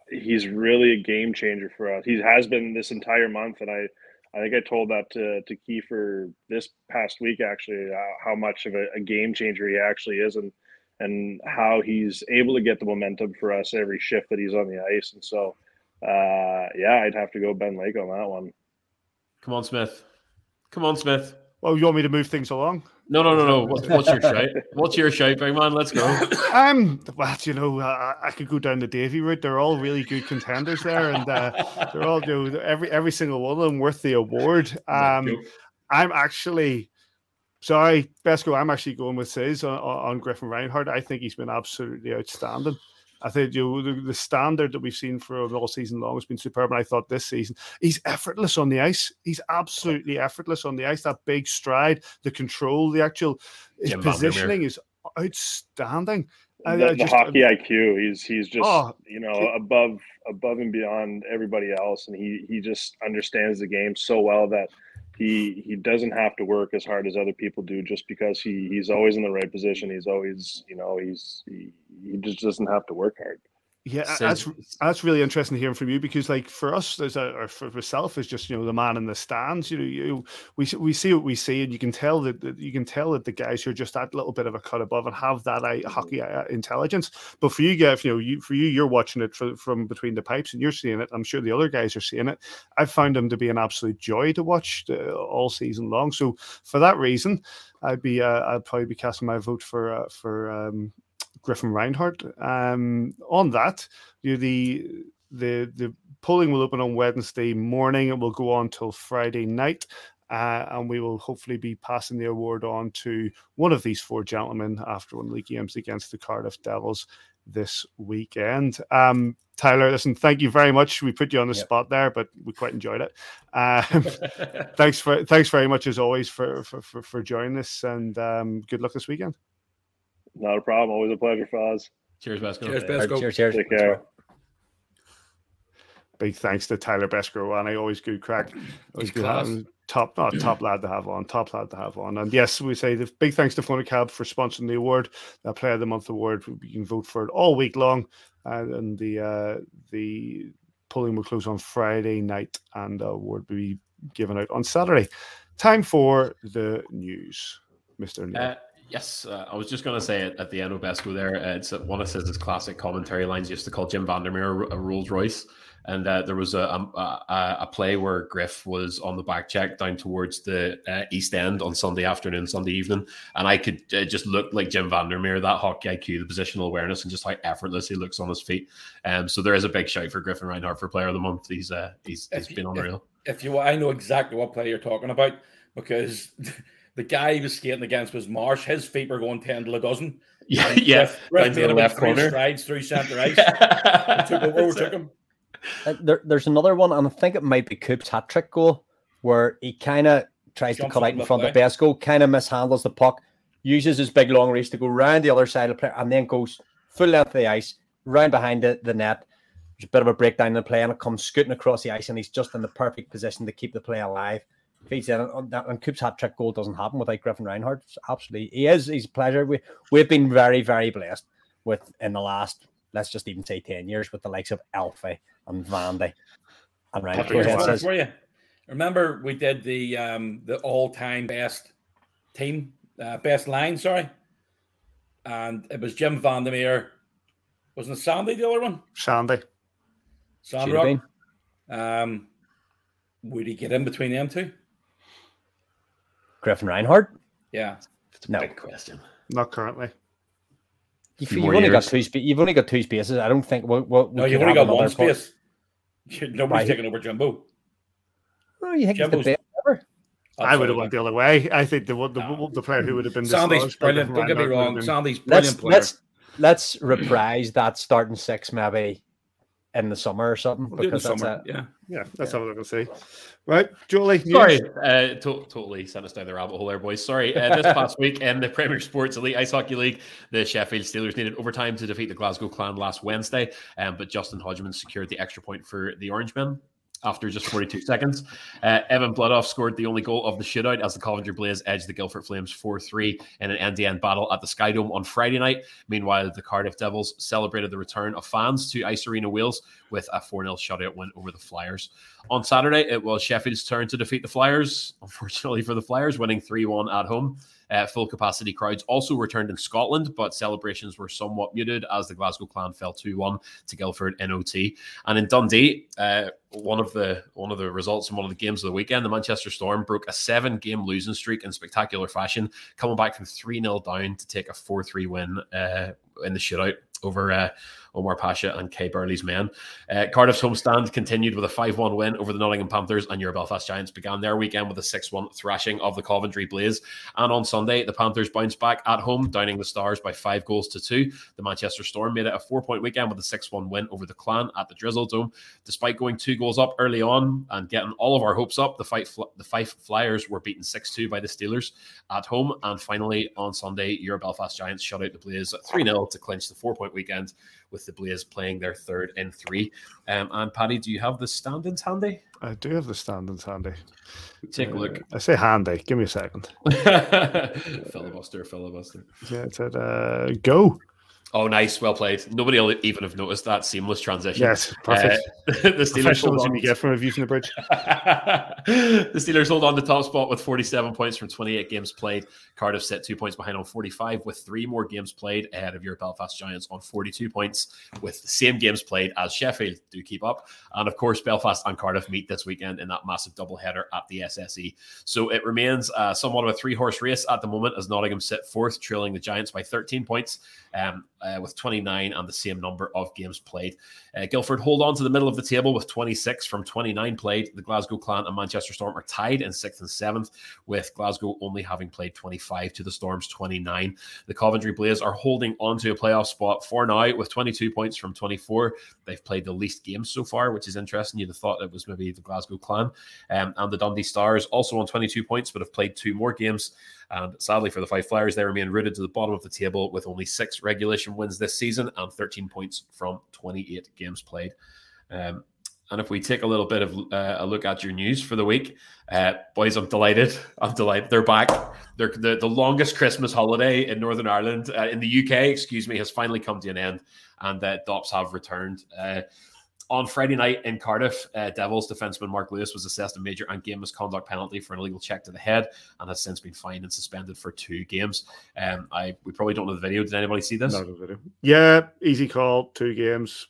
Speaker 10: he's really a game changer for us. He has been this entire month, and I I think I told that to to Kiefer this past week actually uh, how much of a, a game changer he actually is, and and how he's able to get the momentum for us every shift that he's on the ice. And so, uh, yeah, I'd have to go Ben Lake on that one.
Speaker 3: Come on, Smith. Come on, Smith.
Speaker 2: Well, you want me to move things along?
Speaker 3: No, no, no, no. What's, what's your shout? What's your shout, big man? Let's go.
Speaker 2: Um, well, you know, I, I could go down the Davy route. They're all really good contenders there, and uh, they're all you know, every every single one of them worth the award. Um, I'm actually sorry, Besco. I'm actually going with says on, on Griffin Reinhart. I think he's been absolutely outstanding. I think you know, the, the standard that we've seen for all season long has been superb. And I thought this season he's effortless on the ice. He's absolutely effortless on the ice. That big stride, the control, the actual his positioning is outstanding. I-
Speaker 10: The,
Speaker 2: I
Speaker 10: the
Speaker 2: just-
Speaker 10: hockey um, IQ, he's he's just
Speaker 2: Oh,
Speaker 10: you know above above and beyond everybody else, and he he just understands the game so well that he he doesn't have to work as hard as other people do just because he he's always in the right position. He's always you know he's he, he just doesn't have to work hard.
Speaker 2: Yeah,
Speaker 3: Says-
Speaker 2: that's that's really interesting hearing from you because, like, for us, there's a or for myself is just you know the man in the stands. You know, you we see- we see what we see, and you can tell that, that you can tell that the guys who are just that little bit of a cut above and have that uh, hockey uh, intelligence. But for you, Gav, you know, you for you, you're watching it for, from between the pipes and you're seeing it. I'm sure the other guys are seeing it. I've found them to be an absolute joy to watch uh, all season long. So for that reason, I'd be uh, I'd probably be casting my vote for uh, for. Um, Griffin Reinhart. Um, on that, you the the the polling will open on Wednesday morning. It will go on till Friday night. Uh, and we will hopefully be passing the award on to one of these four gentlemen after one of the games against the Cardiff Devils this weekend. Um, Tyler, listen, thank you very much. We put you on the
Speaker 4: Yep.
Speaker 2: spot there, but we quite enjoyed it. Um, thanks for thanks very much as always for for, for, for joining us, and um, good luck this weekend.
Speaker 10: Not a problem. Always a pleasure, Foz.
Speaker 3: Cheers, Besco.
Speaker 5: Cheers,
Speaker 4: All right,
Speaker 5: Besco.
Speaker 4: cheers, cheers.
Speaker 10: Take care.
Speaker 2: Big thanks to Tyler Besker, and I always good crack. Always
Speaker 5: He's
Speaker 2: good
Speaker 5: class.
Speaker 2: having- top, oh, top lad to have on, top lad to have on. And yes, we say the big thanks to fonaCAB for sponsoring the award, the Player of the Month award. You can vote for it all week long, uh, and the uh, the polling will close on Friday night, and the award will be given out on Saturday. Time for the news, Mister. Neil.
Speaker 3: Uh, Yes, uh, I was just going to say it at the end of Besco there. Uh, it's one of his classic commentary lines. Used to call Jim Vandermeer a Rolls Royce. And uh, there was a, a, a play where Griff was on the back check down towards the uh, East End on Sunday afternoon, Sunday evening, and I could uh, just look like Jim Vandermeer, that hockey IQ, the positional awareness, and just how effortless he looks on his feet. Um, so there is a big shout for Griffin Reinhart for Player of the Month. He's uh, he's, he's been unreal.
Speaker 5: If, if you, I know exactly what play you're talking about because. the guy he was skating against was Marsh. His feet were going 10 to a dozen.
Speaker 3: Yeah, yeah.
Speaker 5: Griff, Griff made left corner. strides through center ice. took over, overtook him.
Speaker 4: Uh, there, there's another one, and I think it might be Coop's hat trick goal, where he kind of tries Jumps to cut out in front of Besco, kind of mishandles the puck, uses his big long reach to go round the other side of the player, and then goes full length of the ice, round behind the, the net. There's a bit of a breakdown in the play, and it comes scooting across the ice, and he's just in the perfect position to keep the play alive. Feeds in, and, and Coop's hat trick goal doesn't happen without Griffin Reinhart, Absolutely, he is. He's a pleasure. We we've been very, very blessed with in the last, let's just even say, ten years with the likes of Alfie and Vandy. And right, go
Speaker 5: says, for you. Remember, we did the um, the all time best team, uh, best line, sorry, and it was Jim Vandermeer. Wasn't it Sandy the other one?
Speaker 2: Sandy.
Speaker 5: Sandrock. Um, would he get in between them two?
Speaker 4: Griffin Reinhart?
Speaker 5: Yeah.
Speaker 3: It's a no. big question.
Speaker 2: Not currently.
Speaker 4: You've, you've only got two. Sp- you've only got two spaces. I don't think. What? What?
Speaker 5: No, you've only got one space. Nobody's right. taking over Jumbo.
Speaker 4: Oh, you think Jumbo's... he's the best ever?
Speaker 2: I would have went the other way. I think the the, no. the player who would have been
Speaker 5: Sandy's brilliant. Don't get me wrong. Sandy's brilliant let's, player.
Speaker 4: Let's let's reprise that starting six maybe in the summer or something
Speaker 5: we'll because that's summer.
Speaker 2: yeah yeah that's yeah. what I'm gonna say. Right, Julie.
Speaker 3: Sorry, uh, to- totally sent us down the rabbit hole there, boys. Sorry. Uh, this past week in the Premier Sports Elite Ice Hockey League, the Sheffield Steelers needed overtime to defeat the Glasgow Clan last Wednesday, um, but Justin Hodgman secured the extra point for the Orangemen after just 42 seconds. Uh, Evan Bloodoff scored the only goal of the shootout as the Coventry Blaze edged the Guildford Flames 4 3 in an end to end battle at the Skydome on Friday night. Meanwhile, the Cardiff Devils celebrated the return of fans to Ice Arena Wales with a 4 0 shutout win over the Flyers. On Saturday, it was Sheffield's turn to defeat the Flyers. Unfortunately for the Flyers, winning 3 1 at home. Uh, full capacity crowds also returned in Scotland, but celebrations were somewhat muted as the Glasgow Clan fell 2 1 to Guildford NOT. And in Dundee, uh, one of the one of the results from one of the games of the weekend, the Manchester Storm broke a seven game losing streak in spectacular fashion, coming back from 3 0 down to take a 4 3 win uh, in the shootout over uh, Omar Pacha and Kay Burley's men. Uh, Cardiff's homestand continued with a 5 1 win over the Nottingham Panthers, and your Belfast Giants began their weekend with a 6 1 thrashing of the Coventry Blaze. And on Sunday, the Panthers bounced back at home, downing the Stars by five goals to two. The Manchester Storm made it a four point weekend with a 6 1 win over the Clan at the Drizzle Dome. Despite going two goals up early on and getting all of our hopes up, the, fight, the Fife Flyers were beaten 6 2 by the Steelers at home. And finally, on Sunday, your Belfast Giants shut out the Blaze 3 0 to clinch the four point weekend with the Blaze playing their third in three. Um, and Paddy, do you have the standings handy?
Speaker 2: I do have the standings handy.
Speaker 3: Take a look.
Speaker 2: Uh, I say handy. Give me a second.
Speaker 3: filibuster, filibuster.
Speaker 2: Yeah, it said uh, go.
Speaker 3: Oh, nice, well played. Nobody will even have noticed that seamless transition.
Speaker 2: Yes, perfect. Uh,
Speaker 3: the Steelers hold
Speaker 2: on. you get from a view from the bridge.
Speaker 3: the Steelers hold on the top spot with 47 points from 28 games played. Cardiff set two points behind on 45 with three more games played ahead of your Belfast Giants on 42 points with the same games played as Sheffield do keep up. And of course, Belfast and Cardiff meet this weekend in that massive doubleheader at the SSE. So it remains uh, somewhat of a three horse race at the moment as Nottingham sit fourth, trailing the Giants by 13 points. Um, uh, with 29 and the same number of games played. Uh, Guildford hold on to the middle of the table with 26 from 29 played. The Glasgow Clan and Manchester Storm are tied in sixth and seventh, with Glasgow only having played 25 to the Storm's 29. The Coventry Blaze are holding on to a playoff spot for now with 22 points from 24. They've played the least games so far, which is interesting. You'd have thought it was maybe the Glasgow Clan. Um, and the Dundee Stars also on 22 points, but have played two more games. And sadly for the Fife Flyers, they remain rooted to the bottom of the table with only six regulation wins this season and 13 points from 28 games played. Um, and if we take a little bit of uh, a look at your news for the week, uh, boys, I'm delighted. I'm delighted they're back. They're the, the longest Christmas holiday in Northern Ireland, uh, in the UK, excuse me, has finally come to an end, and uh, DOPS have returned. On Friday night in Cardiff, uh, Devils defenseman Mark Louis was assessed a major and game misconduct penalty for an illegal check to the head and has since been fined and suspended for two games. Um, I we probably don't know the video. Did anybody see this?
Speaker 2: Not a video. Yeah, easy call, two games.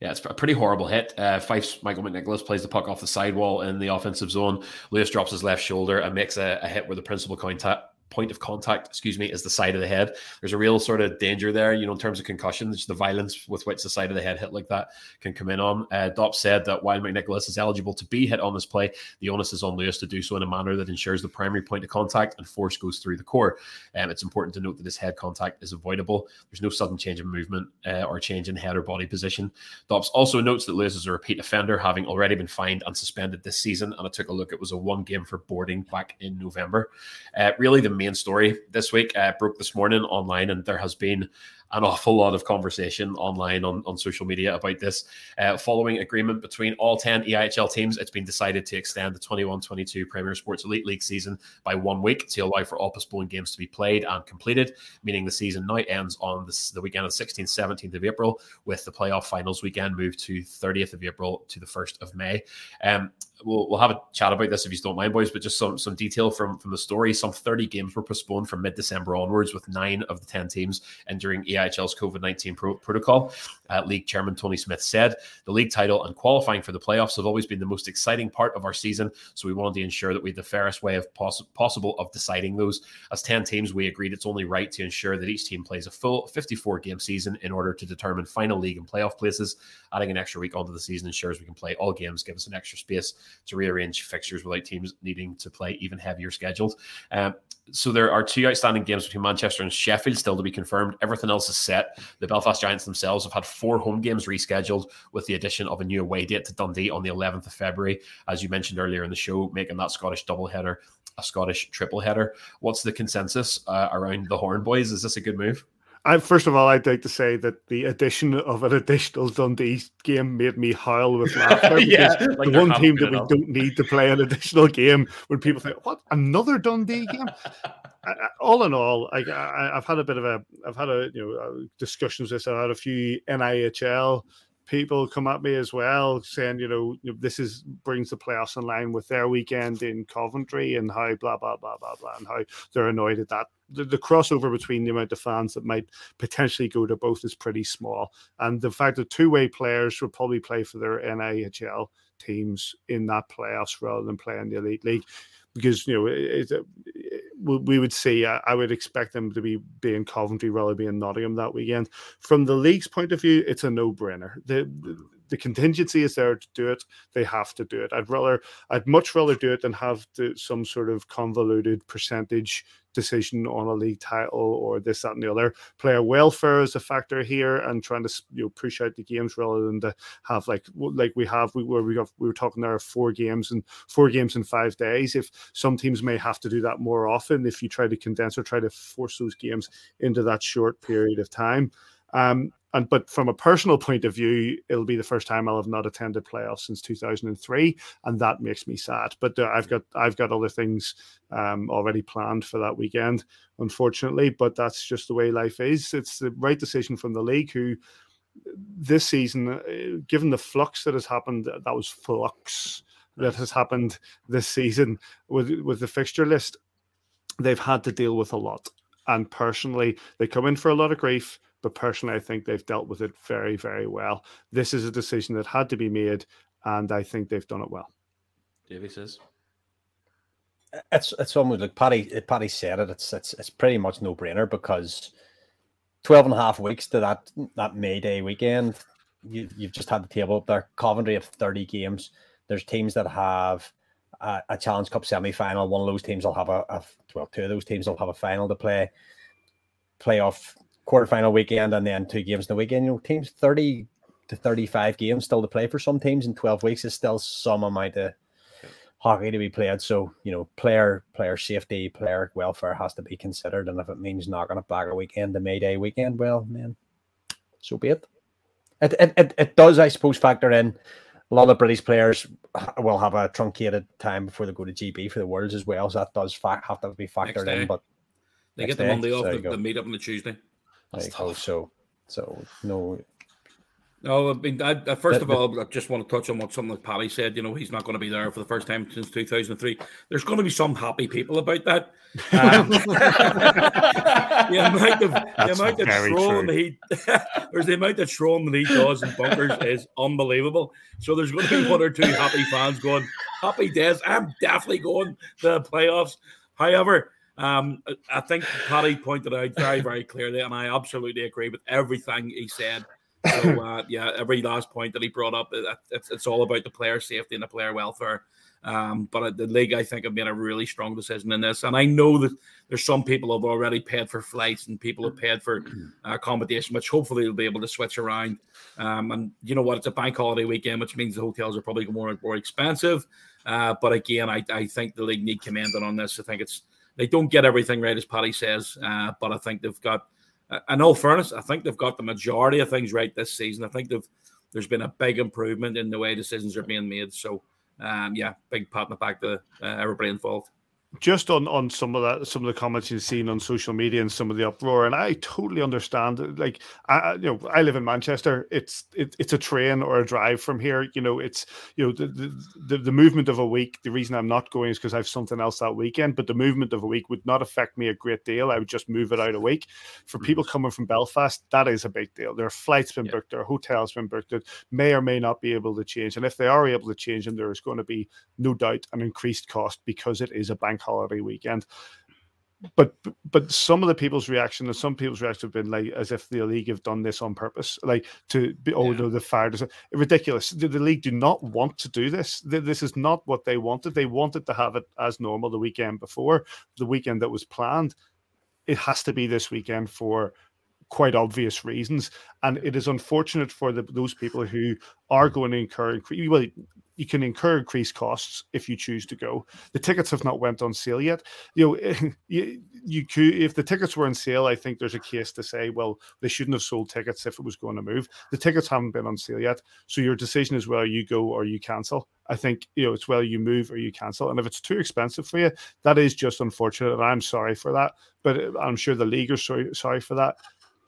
Speaker 3: Yeah, it's a pretty horrible hit. Uh, Fife's Michael McNicholas plays the puck off the sidewall in the offensive zone. Louis drops his left shoulder and makes a, a hit where the principal contact point of contact, excuse me, is the side of the head. There's a real sort of danger there, you know, in terms of concussions, the violence with which the side of the head hit like that can come in on. Uh, Dop said that while McNicholas is eligible to be hit on this play, the onus is on Louis to do so in a manner that ensures the primary point of contact and force goes through the core. Um, it's important to note that his head contact is avoidable. There's no sudden change of movement uh, or change in head or body position. DOPS also notes that Louis is a repeat offender, having already been fined and suspended this season. And I took a look, it was a one game for boarding back in November. Uh, really, the main story this week uh, broke this morning online, and there has been an awful lot of conversation online on, on social media about this. Uh, following agreement between all 10 EIHL teams, it's been decided to extend the 21 22 Premier Sports Elite League season by one week to allow for all postponed games to be played and completed, meaning the season now ends on the weekend of the 16th, 17th of April, with the playoff finals weekend moved to 30th of April to the 1st of May. Um, we'll, we'll have a chat about this if you don't mind, boys. But just some some detail from from the story. Some 30 games were postponed from mid December onwards, with nine of the 10 teams entering EIHL's COVID 19 pro- protocol. Uh, league chairman Tony Smith said the league title and qualifying for the playoffs have always been the most exciting part of our season. So we wanted to ensure that we had the fairest way of poss- possible of deciding those. As 10 teams, we agreed it's only right to ensure that each team plays a full 54 game season in order to determine final league and playoff places. Adding an extra week onto the season ensures we can play all games, give us an extra space to rearrange fixtures without teams needing to play even heavier schedules. Um, so there are two outstanding games between Manchester and Sheffield still to be confirmed. Everything else is set. The Belfast Giants themselves have had four home games rescheduled with the addition of a new away date to Dundee on the 11th of February, as you mentioned earlier in the show, making that Scottish doubleheader a Scottish triple header. What's the consensus uh, around the Horn Boys? Is this a good move?
Speaker 2: I, first of all, I'd like to say that the addition of an additional Dundee game made me howl with laughter.
Speaker 3: yeah,
Speaker 2: like the one team that we don't need to play an additional game when people think, "What another Dundee game?" all in all, I, I, have had a bit of a, I've had a you know uh, discussions with, I've had a few NIHL people come at me as well saying, you know, this is brings the playoffs in line with their weekend in Coventry and how blah blah blah blah blah and how they're annoyed at that. The, the crossover between the amount of fans that might potentially go to both is pretty small, and the fact that two-way players will probably play for their NIHL teams in that playoffs rather than playing the elite league because you know it, we would see I, I, would expect them to be being Coventry rather than Nottingham that weekend. From the league's point of view, it's a no-brainer. The, the contingency is there to do it. They have to do it. I'd rather, I'd much rather do it than have some sort of convoluted percentage decision on a league title or this, that, and the other. Player welfare is a factor here, and trying to you know push out the games rather than to have like like we have we where we got we were talking there four games and four games in five days. If some teams may have to do that more often, if you try to condense or try to force those games into that short period of time. Um, and but from a personal point of view, it'll be the first time I'll have not attended playoffs since 2003, and that makes me sad. But uh, I've got I've got other things um, already planned for that weekend, unfortunately. But that's just the way life is. It's the right decision from the league, who this season, uh, given the flux that has happened, that was flux that has happened this season with with the fixture list, they've had to deal with a lot. And personally, they come in for a lot of grief but personally, I think they've dealt with it very, very well. This is a decision that had to be made, and I think they've done it well.
Speaker 3: Davey says.
Speaker 4: It's it's almost like Paddy Paddy said it. It's it's it's pretty much no brainer because 12 and a half weeks to that that May Day weekend, you, you've just had the table up there. Coventry have 30 games. There's teams that have a, a Challenge Cup semi final. One of those teams will have a, a well, two of those teams will have a final to play. Playoff quarterfinal weekend and then two games in the weekend. You know, teams 30 to 35 games still to play for some teams in 12 weeks is still some amount of hockey to be played. So, you know, player player safety, player welfare has to be considered. And if it means knocking it back a weekend, the May Day weekend, well, man, so be it. It, it, it, it does, I suppose, factor in a lot of British players will have a truncated time before they go to GB for the Worlds as well. So that does fa- have to be factored in. But
Speaker 5: they get the Monday off, the, the meet up on the Tuesday.
Speaker 4: Like, oh, so so no
Speaker 5: No, I mean, I, I, first of all, I just want to touch on what something like Paddy said. You know, he's not going to be there for the first time since 2003. There's going to be some happy people about that. Um, the amount of the amount of trolling he there's the amount of trolling that he does in bunkers is unbelievable. So there's going to be one or two happy fans going, "Happy days! I'm definitely going to the playoffs." However, um, I think Paddy pointed out very, very clearly, and I absolutely agree with everything he said. So uh, yeah, every last point that he brought up, it's, it's all about the player safety and the player welfare. Um, but the league, I think, have made a really strong decision in this, and I know that there's some people who have already paid for flights and people have paid for uh, accommodation, which hopefully they'll be able to switch around. Um, and you know what? It's a bank holiday weekend, which means the hotels are probably more more expensive. Uh, but again, I, I think the league need commending on this. I think it's they don't get everything right, as Paddy says, uh, but I think they've got in all fairness, I think they've got the majority of things right this season. I think they've there's been a big improvement in the way decisions are being made. So, um, yeah, big pat on the back to uh, everybody involved
Speaker 2: just on on some of that some of the comments you've seen on social media and some of the uproar and i totally understand like i you know i live in manchester it's it, it's a train or a drive from here you know it's you know the, the the movement of a week the reason i'm not going is because i have something else that weekend but the movement of a week would not affect me a great deal i would just move it out a week for mm-hmm. people coming from belfast that is a big deal there are flights been yeah. booked there are hotels been booked that may or may not be able to change and if they are able to change them there is going to be no doubt an increased cost because it is a bank bank holiday weekend. But but some of the people's reaction and some people's reaction have been like as if the league have done this on purpose, like to be oh yeah. no, the fire is ridiculous. The, the, league do not want to do this. This is not what they wanted. They wanted to have it as normal the weekend before, the weekend that was planned. It has to be this weekend for quite obvious reasons. And it is unfortunate for the, those people who are going to incur, well, you can incur increased costs if you choose to go. The tickets have not went on sale yet. You know, you, you could if the tickets were on sale, I think there's a case to say, well, they shouldn't have sold tickets if it was going to move. The tickets haven't been on sale yet, so your decision is whether you go or you cancel. I think you know it's whether you move or you cancel, and if it's too expensive for you, that is just unfortunate, and I'm sorry for that. But I'm sure the league are sorry sorry for that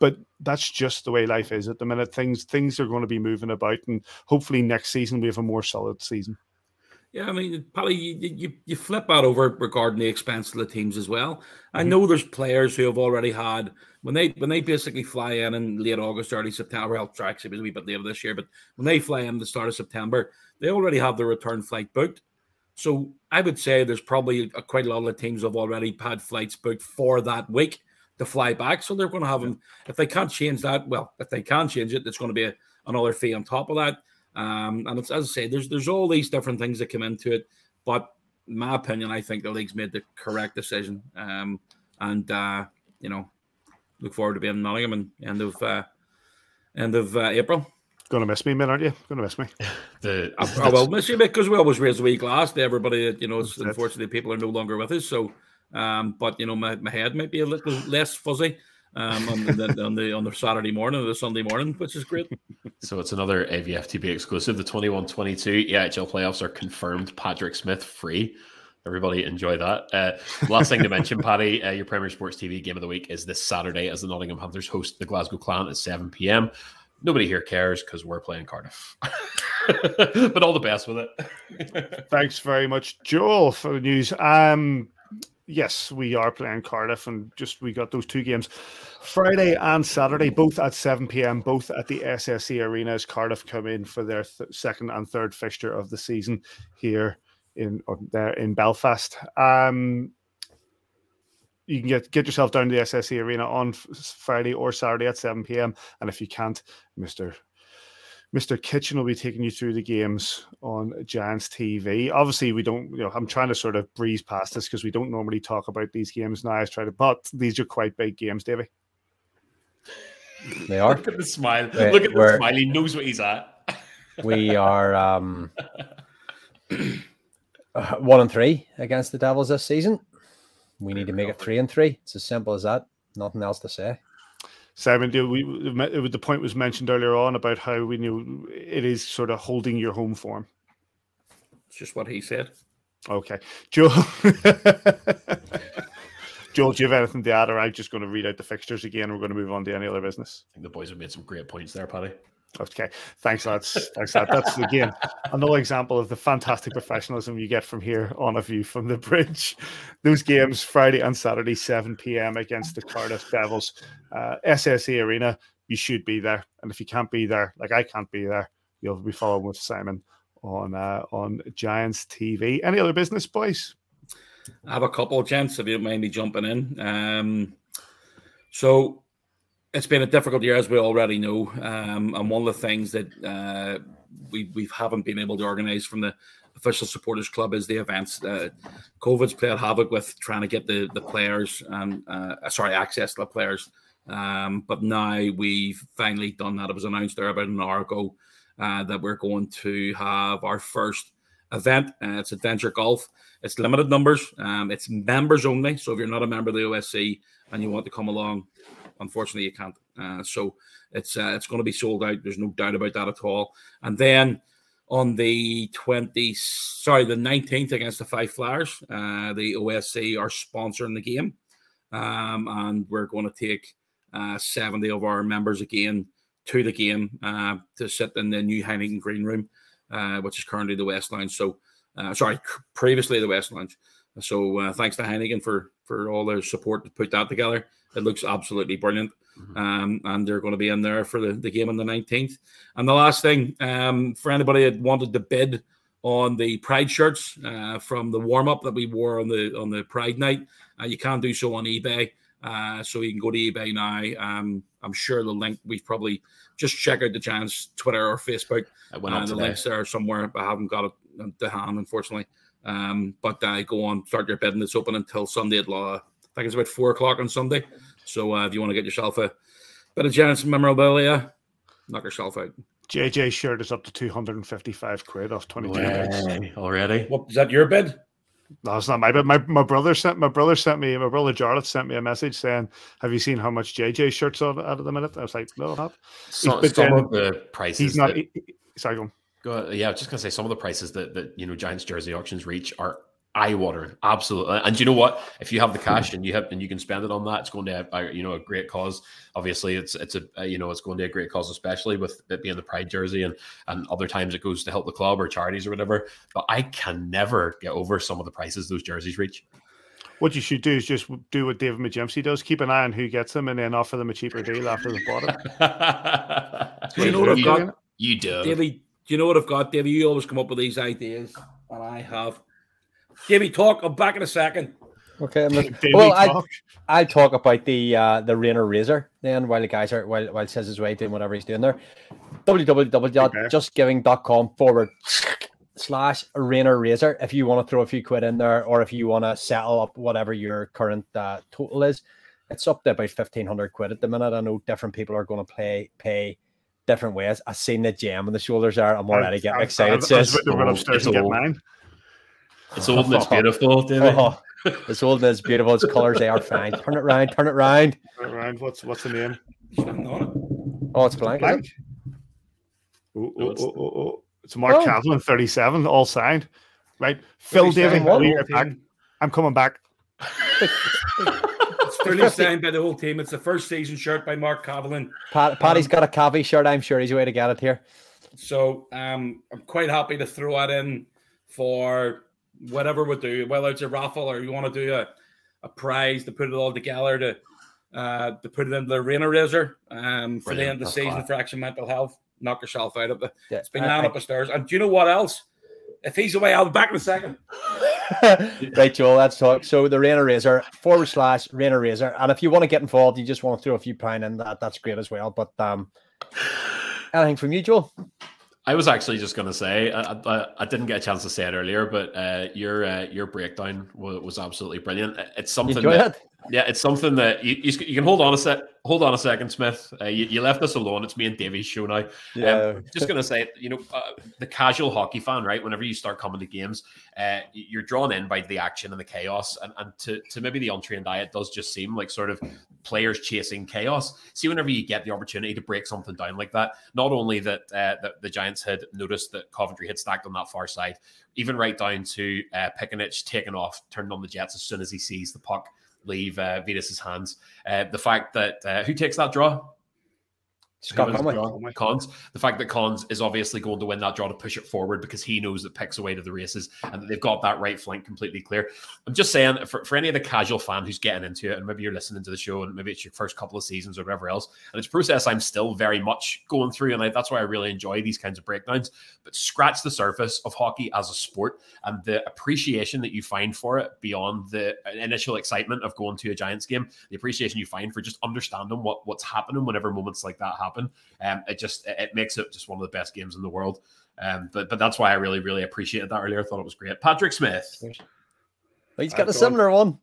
Speaker 2: but that's just the way life is at the minute. Things things are going to be moving about, and hopefully next season we have a more solid season.
Speaker 5: Yeah, I mean, probably you, you, you flip that over regarding the expense of the teams as well. Mm-hmm. I know there's players who have already had when they when they basically fly in in late August, early September. Well, tracks it was a wee bit later this year, but when they fly in the start of September, they already have their return flight booked. So I would say there's probably a, quite a lot of the teams have already had flights booked for that week to fly back. So they're going to have them. If they can't change that, well, if they can change it, it's going to be a, another fee on top of that. Um, and it's as I say, there's there's all these different things that come into it. But in my opinion, I think the league's made the correct decision. Um, and uh, you know, look forward to being in Nottingham and end of uh, end of uh, April.
Speaker 2: Going to miss me, man, aren't you? Going to miss me.
Speaker 3: The,
Speaker 5: I, I will miss you because we always raise a wee glass to everybody. You know, unfortunately, people are no longer with us. So um, but you know, my, my head might be a little less fuzzy um, on, the, on the on the Saturday morning or the Sunday morning, which is great.
Speaker 3: So it's another AVFTB exclusive. The 21-22 EIHL playoffs are confirmed. Patrick Smith free. Everybody enjoy that. Uh, last thing to mention, Paddy, uh, your Premier Sports TV game of the week is this Saturday as the Nottingham Panthers host the Glasgow Clan at 7 p.m. Nobody here cares because we're playing Cardiff. but all the best with it.
Speaker 2: Thanks very much, Joel, for the news. Um, yes, we are playing Cardiff, and just we got those two games, Friday and Saturday, both at seven pm, both at the SSE Arena as Cardiff come in for their th- second and third fixture of the season here in or there in Belfast. Um, you can get get yourself down to the SSE Arena on Friday or Saturday at seven pm, and if you can't, Mister Mr. Kitchen will be taking you through the games on Giants TV. Obviously, we don't, you know, I'm trying to sort of breeze past this because we don't normally talk about these games now. I try to, but these are quite big games, Davey.
Speaker 4: They are.
Speaker 3: Look at the smile. Wait, Look at the smile. He knows what he's at.
Speaker 4: we are um, one and three against the Devils this season. We need to make it three and three. It's as simple as that. Nothing else to say.
Speaker 2: Simon, we, the point was mentioned earlier on about how we knew it is sort of holding your home form.
Speaker 5: It's just what he said.
Speaker 2: Okay, Joe. Joel, do you have anything to add, or I'm just going to read out the fixtures again? We're going to move on to any other business.
Speaker 3: I think the boys have made some great points there, Paddy.
Speaker 2: Okay, thanks, lads. Thanks, lad. That's again another example of the fantastic professionalism you get from here on a view from the bridge. Those games Friday and Saturday, 7 p.m. against the Cardiff Devils, uh, SSE Arena. You should be there, and if you can't be there, like I can't be there, you'll be following with Simon on uh, on Giants TV. Any other business, boys?
Speaker 5: I have a couple gents if you mind me jumping in. Um, so it's been a difficult year, as we already know, um, and one of the things that uh, we we haven't been able to organise from the official supporters club is the events. Uh, COVID's played havoc with trying to get the the players and uh, sorry access to the players. Um, but now we've finally done that. It was announced there about an hour ago uh, that we're going to have our first event. Uh, it's Adventure Golf. It's limited numbers. Um, it's members only. So if you're not a member of the OSC and you want to come along, unfortunately you can't. Uh, so it's uh, it's going to be sold out. There's no doubt about that at all. And then on the 20, sorry, the 19th against the Five Flyers, uh, the OSC are sponsoring the game, um, and we're going to take uh, 70 of our members again to the game uh, to sit in the new Heineken Green Room, uh, which is currently the West Lounge. So, sorry, previously the West Lounge. So, thanks to Heineken for for all their support to put that together. It looks absolutely brilliant. Mm-hmm. Um, and they're going to be in there for the, the game on the 19th. And the last thing, um, for anybody that wanted to bid on the Pride shirts uh, from the warm up that we wore on the on the Pride night, uh, you can do so on eBay. Uh, so you can go to eBay now. Um, I'm sure the link we've probably just check out the Giants Twitter or Facebook.
Speaker 3: I went on
Speaker 5: uh, the
Speaker 3: today.
Speaker 5: links there somewhere. but I haven't got it to hand, unfortunately. Um, but uh, go on, start your bidding. It's open until Sunday at law. I think it's about four o'clock on Sunday. So uh, if you want to get yourself a bit of Giants memorabilia, knock yourself out.
Speaker 2: JJ shirt is up to 255 quid off 22 bucks.
Speaker 3: Already.
Speaker 5: What is that your bid?
Speaker 2: No, it's not my bid. My, my brother sent my brother sent me my brother Jarlath sent me a message saying, "Have you seen how much JJ shirts are at the minute?" I was like, "No, I have."
Speaker 3: So,
Speaker 2: But
Speaker 3: some
Speaker 2: then
Speaker 3: of the prices.
Speaker 2: He's not.
Speaker 3: that-
Speaker 2: he- he- sorry, go on.
Speaker 3: Go ahead. Yeah, I was just gonna say some of the prices that that you know Giants jersey auctions reach are eye watering, absolutely. And you know what? If you have the cash and you have and you can spend it on that, it's going to uh, you know a great cause. Obviously, it's it's a uh, you know it's going to a great cause, especially with it being the Pride jersey, and and other times it goes to help the club or charities or whatever. But I can never get over some of the prices those jerseys reach.
Speaker 2: What you should do is just do what David Majemski does: keep an eye on who gets them, and then offer them a cheaper deal after they've bought it.
Speaker 5: Do you know what I've
Speaker 3: You-
Speaker 5: got?
Speaker 3: You do.
Speaker 5: Davey, do you know what I've got, Davey? You always come up with these ideas, and I have. Davey, talk. I'm back in a second.
Speaker 4: Okay. I'm look-
Speaker 2: Davey,
Speaker 4: well, I
Speaker 2: talk.
Speaker 4: I talk about the uh, the Rainer Razor then while the guys are while while says his way doing whatever he's doing there. www.justgiving.com forward slash Rainer Razor if you want to throw a few quid in there or if you want to settle up whatever your current uh, total is. It's up to about fifteen hundred quid at the minute. I know different people are going to play pay different ways. I've seen the gem on the shoulders are. I'm already getting
Speaker 2: I- I-
Speaker 4: excited.
Speaker 2: I was
Speaker 4: sis.
Speaker 2: about to run upstairs
Speaker 3: it's
Speaker 2: and get
Speaker 3: old.
Speaker 2: mine.
Speaker 3: It's old and it's beautiful, David.
Speaker 4: Oh, it's old and it's beautiful. Its colors they are fine. Turn it round, turn it round.
Speaker 2: Ryan, what's what's the name?
Speaker 5: Nothing on it.
Speaker 4: Oh, it's blank.
Speaker 2: Blank. Oh, oh,
Speaker 3: it's-
Speaker 2: oh, oh, oh. It's Mark
Speaker 4: Oh.
Speaker 2: Kaplan, 37, all signed. Right. Phil David, I'll be
Speaker 5: the whole
Speaker 2: right back.
Speaker 5: team.
Speaker 2: I'm coming back.
Speaker 5: It's fully signed by the whole team. It's the first season shirt by Mark Cavallin.
Speaker 4: Pat, Paddy's
Speaker 5: Um,
Speaker 4: got a cavi shirt. I'm sure he's a way to get it here.
Speaker 5: So um, I'm quite happy to throw that in for whatever we do, whether it's a raffle or you want to do a, a prize to put it all together to uh, to put it into the Rainer Razor um, for the end of the
Speaker 3: That's
Speaker 5: season for Action Mental Health. Knock yourself out of it.
Speaker 4: Yeah,
Speaker 5: It's been down up the stairs. And do you know what else? If he's away, I'll be back in a second.
Speaker 4: right, Joel, let's talk. So the Rainer Razor forward slash Rainer Razor, and if you want to get involved, you just want to throw a few pound in that, that's great as well. But um, anything from you, Joel?
Speaker 3: I was actually just going to say I, I, I didn't get a chance to say it earlier, but uh, your uh, your breakdown was, was absolutely brilliant. It's something that
Speaker 4: it.
Speaker 3: yeah, it's something that you, you, you can hold on a sec. Hold on a second, Smith. Uh, you, you left us alone. It's me and Davey's show now. Um, just going to say, you know, uh, the casual hockey fan, right? Whenever you start coming to games, uh, you're drawn in by the action and the chaos, and, and to, to maybe the untrained eye, it does just seem like sort of players chasing chaos. See, whenever you get the opportunity to break something down like that, not only that uh, the, the Giants had noticed that Coventry had stacked on that far side, even right down to uh, Piccinich taking off, turning on the Jets as soon as he sees the puck leave uh, Vitus's hands. Uh, the fact that uh, who takes that draw?
Speaker 4: Scott
Speaker 3: Cons. The fact that Cons is obviously going to win that draw to push it forward because he knows that picks away to the races and that they've got that right flank completely clear. I'm just saying for, for any of the casual fan who's getting into it, and maybe you're listening to the show and maybe it's your first couple of seasons or whatever else, and it's a process I'm still very much going through, and I, that's why I really enjoy these kinds of breakdowns. But scratch the surface of hockey as a sport and the appreciation that you find for it beyond the initial excitement of going to a Giants game, the appreciation you find for just understanding what what's happening whenever moments like that happen. Um, it just it makes it just one of the best games in the world. Um, but but that's why I really really appreciated that earlier. I thought it was great. Patrick Smith.
Speaker 4: Oh, he's got a
Speaker 2: I've gone-
Speaker 4: similar one.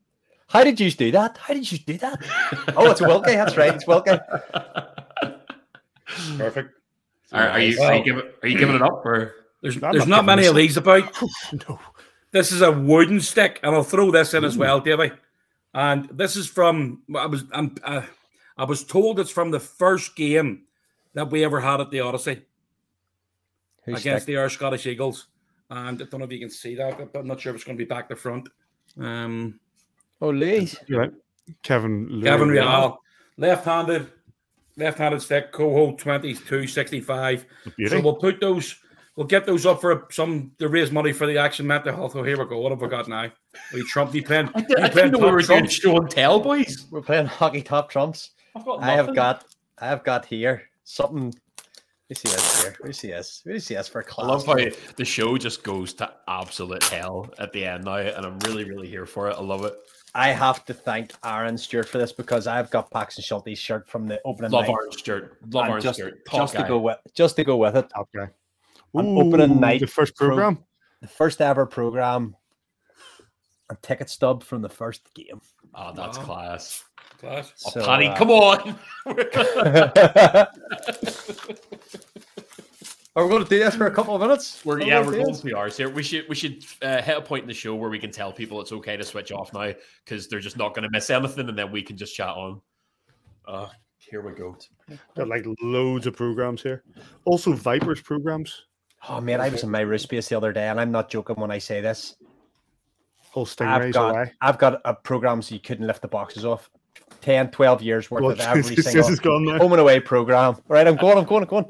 Speaker 4: How did you do that? How did you do that? oh, it's a Wilkie. That's right. It's Wilkie.
Speaker 5: Perfect.
Speaker 3: Are, are you are you giving are you giving it up or
Speaker 5: There's
Speaker 2: I'm
Speaker 5: there's
Speaker 2: not
Speaker 5: not many of these about.
Speaker 2: no.
Speaker 5: This is a wooden stick, and I'll throw this in as well, Davey. And this is from I was I'm, uh, I was told it's from the first game that we ever had at the Odyssey
Speaker 4: Who's
Speaker 5: against
Speaker 4: stick?
Speaker 5: the Irish Scottish Eagles. And I don't know if you can see that, but I'm not sure if it's going to be back to front. Um,
Speaker 4: Oh, Lee.
Speaker 2: You're right. Kevin.
Speaker 5: Kevin Riehl, left-handed, left-handed stick, Coho 2265.
Speaker 2: Beauty.
Speaker 5: So we'll put those, we'll get those up for some to raise money for the Action Mental Health. Oh, here we go. What have we got now? We Trump, you playing?
Speaker 3: I,
Speaker 5: you
Speaker 3: did, I
Speaker 5: playing
Speaker 3: didn't know we
Speaker 5: top
Speaker 3: were doing show and tell, boys.
Speaker 4: We're playing hockey top trumps.
Speaker 3: I've got
Speaker 4: I have got, I have got here something. Let me see this here. Let me see this. Let me see this for
Speaker 3: I
Speaker 4: class.
Speaker 3: love how the show just goes to absolute hell at the end now, and I'm really, really here for it. I love it.
Speaker 4: I have to thank Aaron Stewart for this because I've got Paxton Schulte's shirt from the opening
Speaker 3: Love
Speaker 4: night.
Speaker 3: orange shirt. Love
Speaker 4: and
Speaker 3: orange
Speaker 4: just,
Speaker 3: shirt. Top
Speaker 4: just to go with just to go with it.
Speaker 2: Top guy.
Speaker 4: An opening night
Speaker 2: The first
Speaker 4: pro-
Speaker 2: program.
Speaker 4: The first ever program A ticket stub from the first game.
Speaker 3: Oh, that's
Speaker 5: Wow.
Speaker 3: class.
Speaker 5: Class.
Speaker 3: Oh,
Speaker 4: So,
Speaker 3: Paddy,
Speaker 4: uh,
Speaker 3: come on.
Speaker 4: Are we going to do this for a couple of minutes?
Speaker 3: We're yeah,
Speaker 4: gonna
Speaker 3: we're going
Speaker 4: this?
Speaker 3: two hours here. We should we should uh, hit a point in the show where we can tell people it's okay to switch off now because they're just not going to miss anything, and then we can just chat on. Uh, here we go.
Speaker 2: Got like loads of programs here. Also, Vipers programs.
Speaker 4: Oh man, I was in my room space the other day, and I'm not joking when I say this.
Speaker 2: Whole
Speaker 4: I've
Speaker 2: stingrays
Speaker 4: got
Speaker 2: away.
Speaker 4: I've got a programs you couldn't lift the boxes off. 10, 12 years worth
Speaker 2: Well,
Speaker 4: of every
Speaker 2: this
Speaker 4: single
Speaker 2: is gone now.
Speaker 4: home and away program. All right, I'm going, I'm going, I'm going.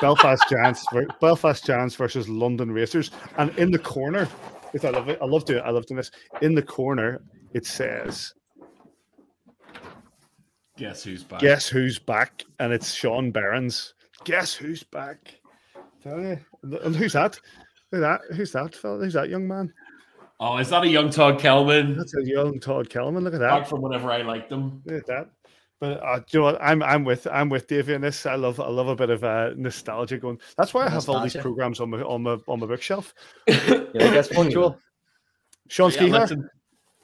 Speaker 2: Belfast Giants, Belfast Giants versus London Racers, and in the corner, if I love it, I love doing, I love doing this. In the corner, it says,
Speaker 3: Guess who's back?
Speaker 2: "Guess who's back?" and it's Sean Barons. Guess who's back? Tell you, and who's that? Who's that? Who's that? Who's that young man?
Speaker 3: Oh, is that a young Todd Kelman?
Speaker 2: That's a young Todd Kelman. Look at that.
Speaker 3: Back from whenever I liked him.
Speaker 2: Look at that. But uh, do you know what? I'm I'm with I'm with Davey in this. I love I love a bit of uh, nostalgia going. That's why I have all these programs on my on my on my bookshelf.
Speaker 4: You like this Joel?
Speaker 2: Sean
Speaker 3: Yeah,
Speaker 2: Skeeter.
Speaker 3: let's,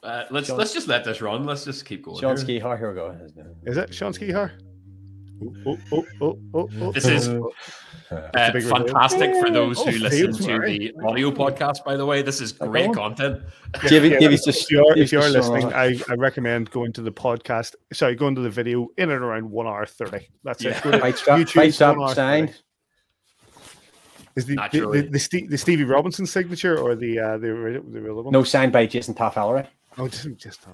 Speaker 3: uh, let's
Speaker 4: Sean-
Speaker 3: let's just let this run. Let's just keep going.
Speaker 4: Sean
Speaker 3: here.
Speaker 4: Skihar, here we go.
Speaker 2: Is it Sean Skeeter? Oh, oh, oh, oh, oh.
Speaker 3: This is Uh,
Speaker 2: big reveal.
Speaker 3: fantastic for those
Speaker 2: Oh,
Speaker 3: who listen to
Speaker 2: right.
Speaker 3: the audio podcast. By the way, this is great
Speaker 4: on.
Speaker 3: content.
Speaker 4: Davey,
Speaker 2: Yeah,
Speaker 4: Davey's just
Speaker 2: if you're, if you're listening. I, I recommend going to the podcast. Sorry, going to the video in and around one hour thirty. That's
Speaker 3: Yeah.
Speaker 2: it. Go to
Speaker 4: Fight strap,
Speaker 2: YouTube,
Speaker 4: fight strap signed.
Speaker 2: Is the the, the, the, the Stevie Robinson signature or the uh, the, ori- the real one?
Speaker 4: No signed by Jason Taff-Ellery.
Speaker 2: oh, just, just uh,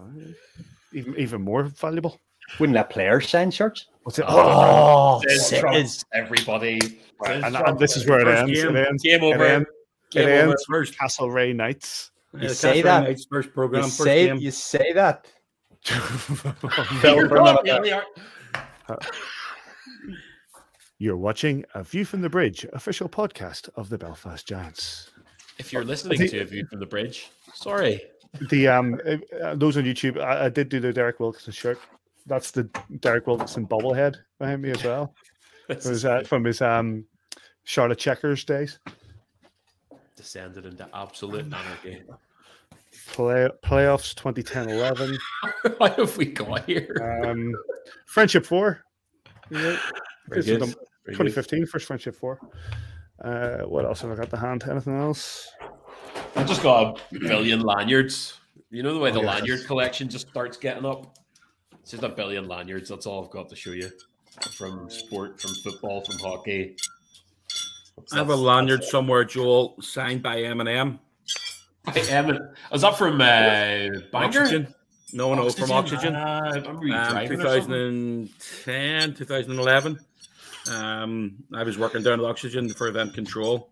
Speaker 2: even even more valuable.
Speaker 4: Wouldn't let players sign shirts?
Speaker 2: What's it?
Speaker 4: Oh,
Speaker 3: Says
Speaker 4: sick
Speaker 3: Trump, everybody. Says
Speaker 2: and, and this is where it ends.
Speaker 5: game.
Speaker 2: It ends.
Speaker 3: Game
Speaker 2: It
Speaker 3: over.
Speaker 2: ends.
Speaker 5: Game
Speaker 2: It
Speaker 5: over
Speaker 2: ends.
Speaker 5: first.
Speaker 2: Castlereagh Knights.
Speaker 5: You
Speaker 4: say that.
Speaker 5: Night's first program,
Speaker 4: You
Speaker 5: first
Speaker 4: say,
Speaker 5: game.
Speaker 4: you say that.
Speaker 3: You're
Speaker 4: for a minute
Speaker 3: not
Speaker 4: there.
Speaker 3: really are-
Speaker 2: You're watching a View from the Bridge official podcast of the Belfast Giants.
Speaker 3: If you're listening
Speaker 2: think-
Speaker 3: to a view from the bridge, sorry.
Speaker 2: The um uh, those on YouTube, I, I did do the Derek Wilkinson shirt. That's the Derek Wilkinson bobblehead behind me as well. It was uh, from his um Charlotte Checkers days.
Speaker 3: descended into absolute anarchy.
Speaker 2: Play playoffs 2010-11.
Speaker 3: How have we got here?
Speaker 2: Um, Friendship Four.
Speaker 3: Very
Speaker 2: This
Speaker 3: good.
Speaker 2: the 2015 first Friendship Four. Uh, what else have I got to hand? Anything else?
Speaker 3: I've just got a million lanyards. You know the way the
Speaker 2: Oh, yes.
Speaker 3: lanyard collection just starts getting up? It's just a billion lanyards. That's all I've got to show you. From sport, from football, from hockey.
Speaker 5: I have a lanyard somewhere, Joel, signed by Eminem.
Speaker 3: Hey, Evan, was that from uh?
Speaker 5: Washington. No, no, from Oxygen.
Speaker 3: I remember you
Speaker 5: Um,
Speaker 3: driving or something.
Speaker 5: 2010, 2011. Um, I was working down at Oxygen for event control,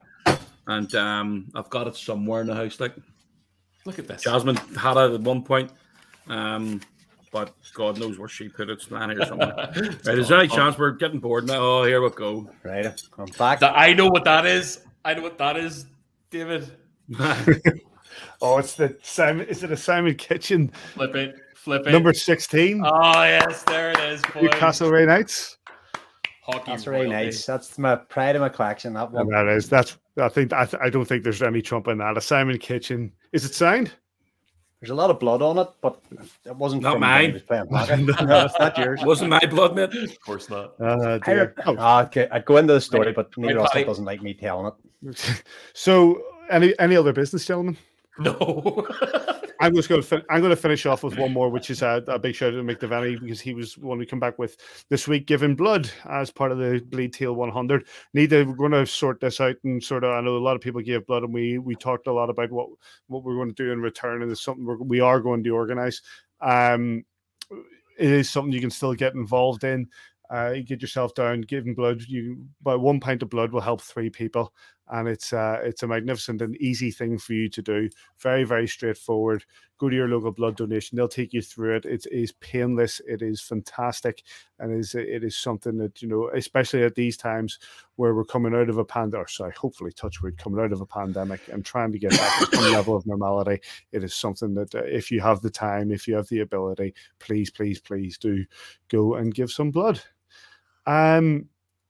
Speaker 5: and um, I've got it somewhere in the house. Like
Speaker 3: Look at this.
Speaker 5: Jasmine had it at one point, um, but God knows where she put it. It's lying here somewhere. right, is there any chance we're getting bored now? Oh, here we go.
Speaker 4: Right, I'm back.
Speaker 3: That- I know what that is. I know what that is, David.
Speaker 2: Oh, it's the Simon. Is it a Simon Kitchen
Speaker 3: Flip it. Flip it.
Speaker 2: number sixteen?
Speaker 3: Oh yes, there it is. Boys.
Speaker 2: Newcastle Ray Knights.
Speaker 3: Hockey
Speaker 4: That's really
Speaker 3: royalty.
Speaker 4: nice. That's my pride of my collection. That one.
Speaker 2: And that is that's. I think I, th- I don't think there's any trump in that. A Simon Kitchen. Is it signed?
Speaker 4: There's a lot of blood on it, but it wasn't
Speaker 5: Not
Speaker 4: from when
Speaker 5: mine.
Speaker 4: was playing no, it's not yours.
Speaker 5: Wasn't my blood, mate.
Speaker 3: Of course not.
Speaker 2: Uh,
Speaker 4: I
Speaker 2: dear.
Speaker 4: re- Ah, okay, I'd go into the story, but
Speaker 3: Right,
Speaker 4: Neil Russell doesn't like me telling it.
Speaker 2: so, any any other business, gentlemen?
Speaker 3: No.
Speaker 2: I'm just going to fin- I'm going to finish off with one more, which is a, a big shout out to Mick Devaney because he was one we come back with this week, giving blood as part of the Bleed Teal 100. Need to we're going to sort this out and sort of. I know a lot of people gave blood, and we we talked a lot about what what we're going to do in return, and it's something we're, we are going to organize. Um, it is something you can still get involved in. Uh, you get yourself down, giving blood. You by one pint of blood will help three people, and it's uh, it's a magnificent and easy thing for you to do. Very very straightforward. Go to your local blood donation; they'll take you through it. It is painless. It is fantastic, and is it is something that you know, especially at these times where we're coming out of a pandemic. Sorry, hopefully, touch wood, coming out of a pandemic and trying to get back to some level of normality. It is something that uh, if you have the time, if you have the ability, please, please, please do go and give some blood. Um,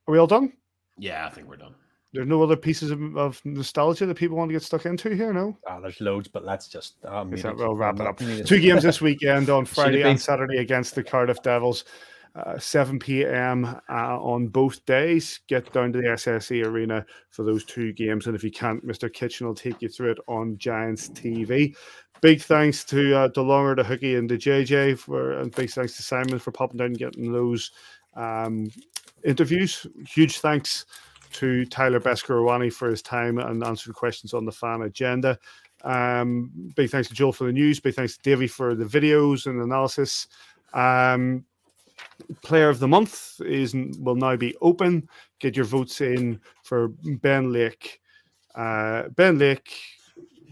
Speaker 2: are we all done?
Speaker 3: yeah, I think we're done.
Speaker 2: There's no other pieces of, of nostalgia that people want to get stuck into here, no?
Speaker 4: Ah, there's loads, but let's just.
Speaker 2: Is that- we'll wrap it up. Two games this weekend on Friday and Saturday against the Cardiff Devils. Uh, 7 p.m. Uh, on both days. Get down to the SSE Arena for those two games. And if you can't, Mr. Kitchen will take you through it on Giants TV. Big thanks to uh, DeLonger, the Hookie, and the JJ for, and big thanks to Simon for popping down and getting those um, interviews. Huge thanks to Tyler Beskorowany for his time and answering questions on the fan agenda. Um, big thanks to Joel for the news. Big thanks to Davey for the videos and analysis. Um, player of the month is will now be open. Get your votes in for Ben Lake, uh, Ben Lake,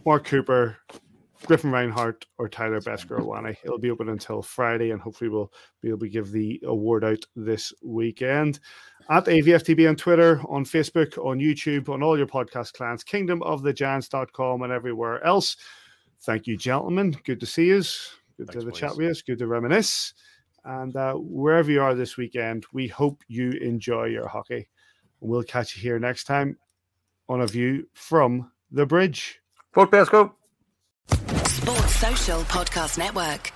Speaker 2: Mark Cooper, Griffin Reinhart, or Tyler Beskorowany. It'll be open until Friday, and hopefully we'll be able to give the award out this weekend. At AVFTB on Twitter, on Facebook, on YouTube, on all your podcast clients, kingdomofthegiants.com, and everywhere else. Thank you, gentlemen. Good to see you. Good
Speaker 3: Thanks,
Speaker 2: to have a chat with us. Good to reminisce. And uh, wherever you are this weekend, we hope you enjoy your hockey. We'll catch you here next time on a view from the bridge.
Speaker 8: Fuck Pesco.
Speaker 1: Sports Social Podcast Network.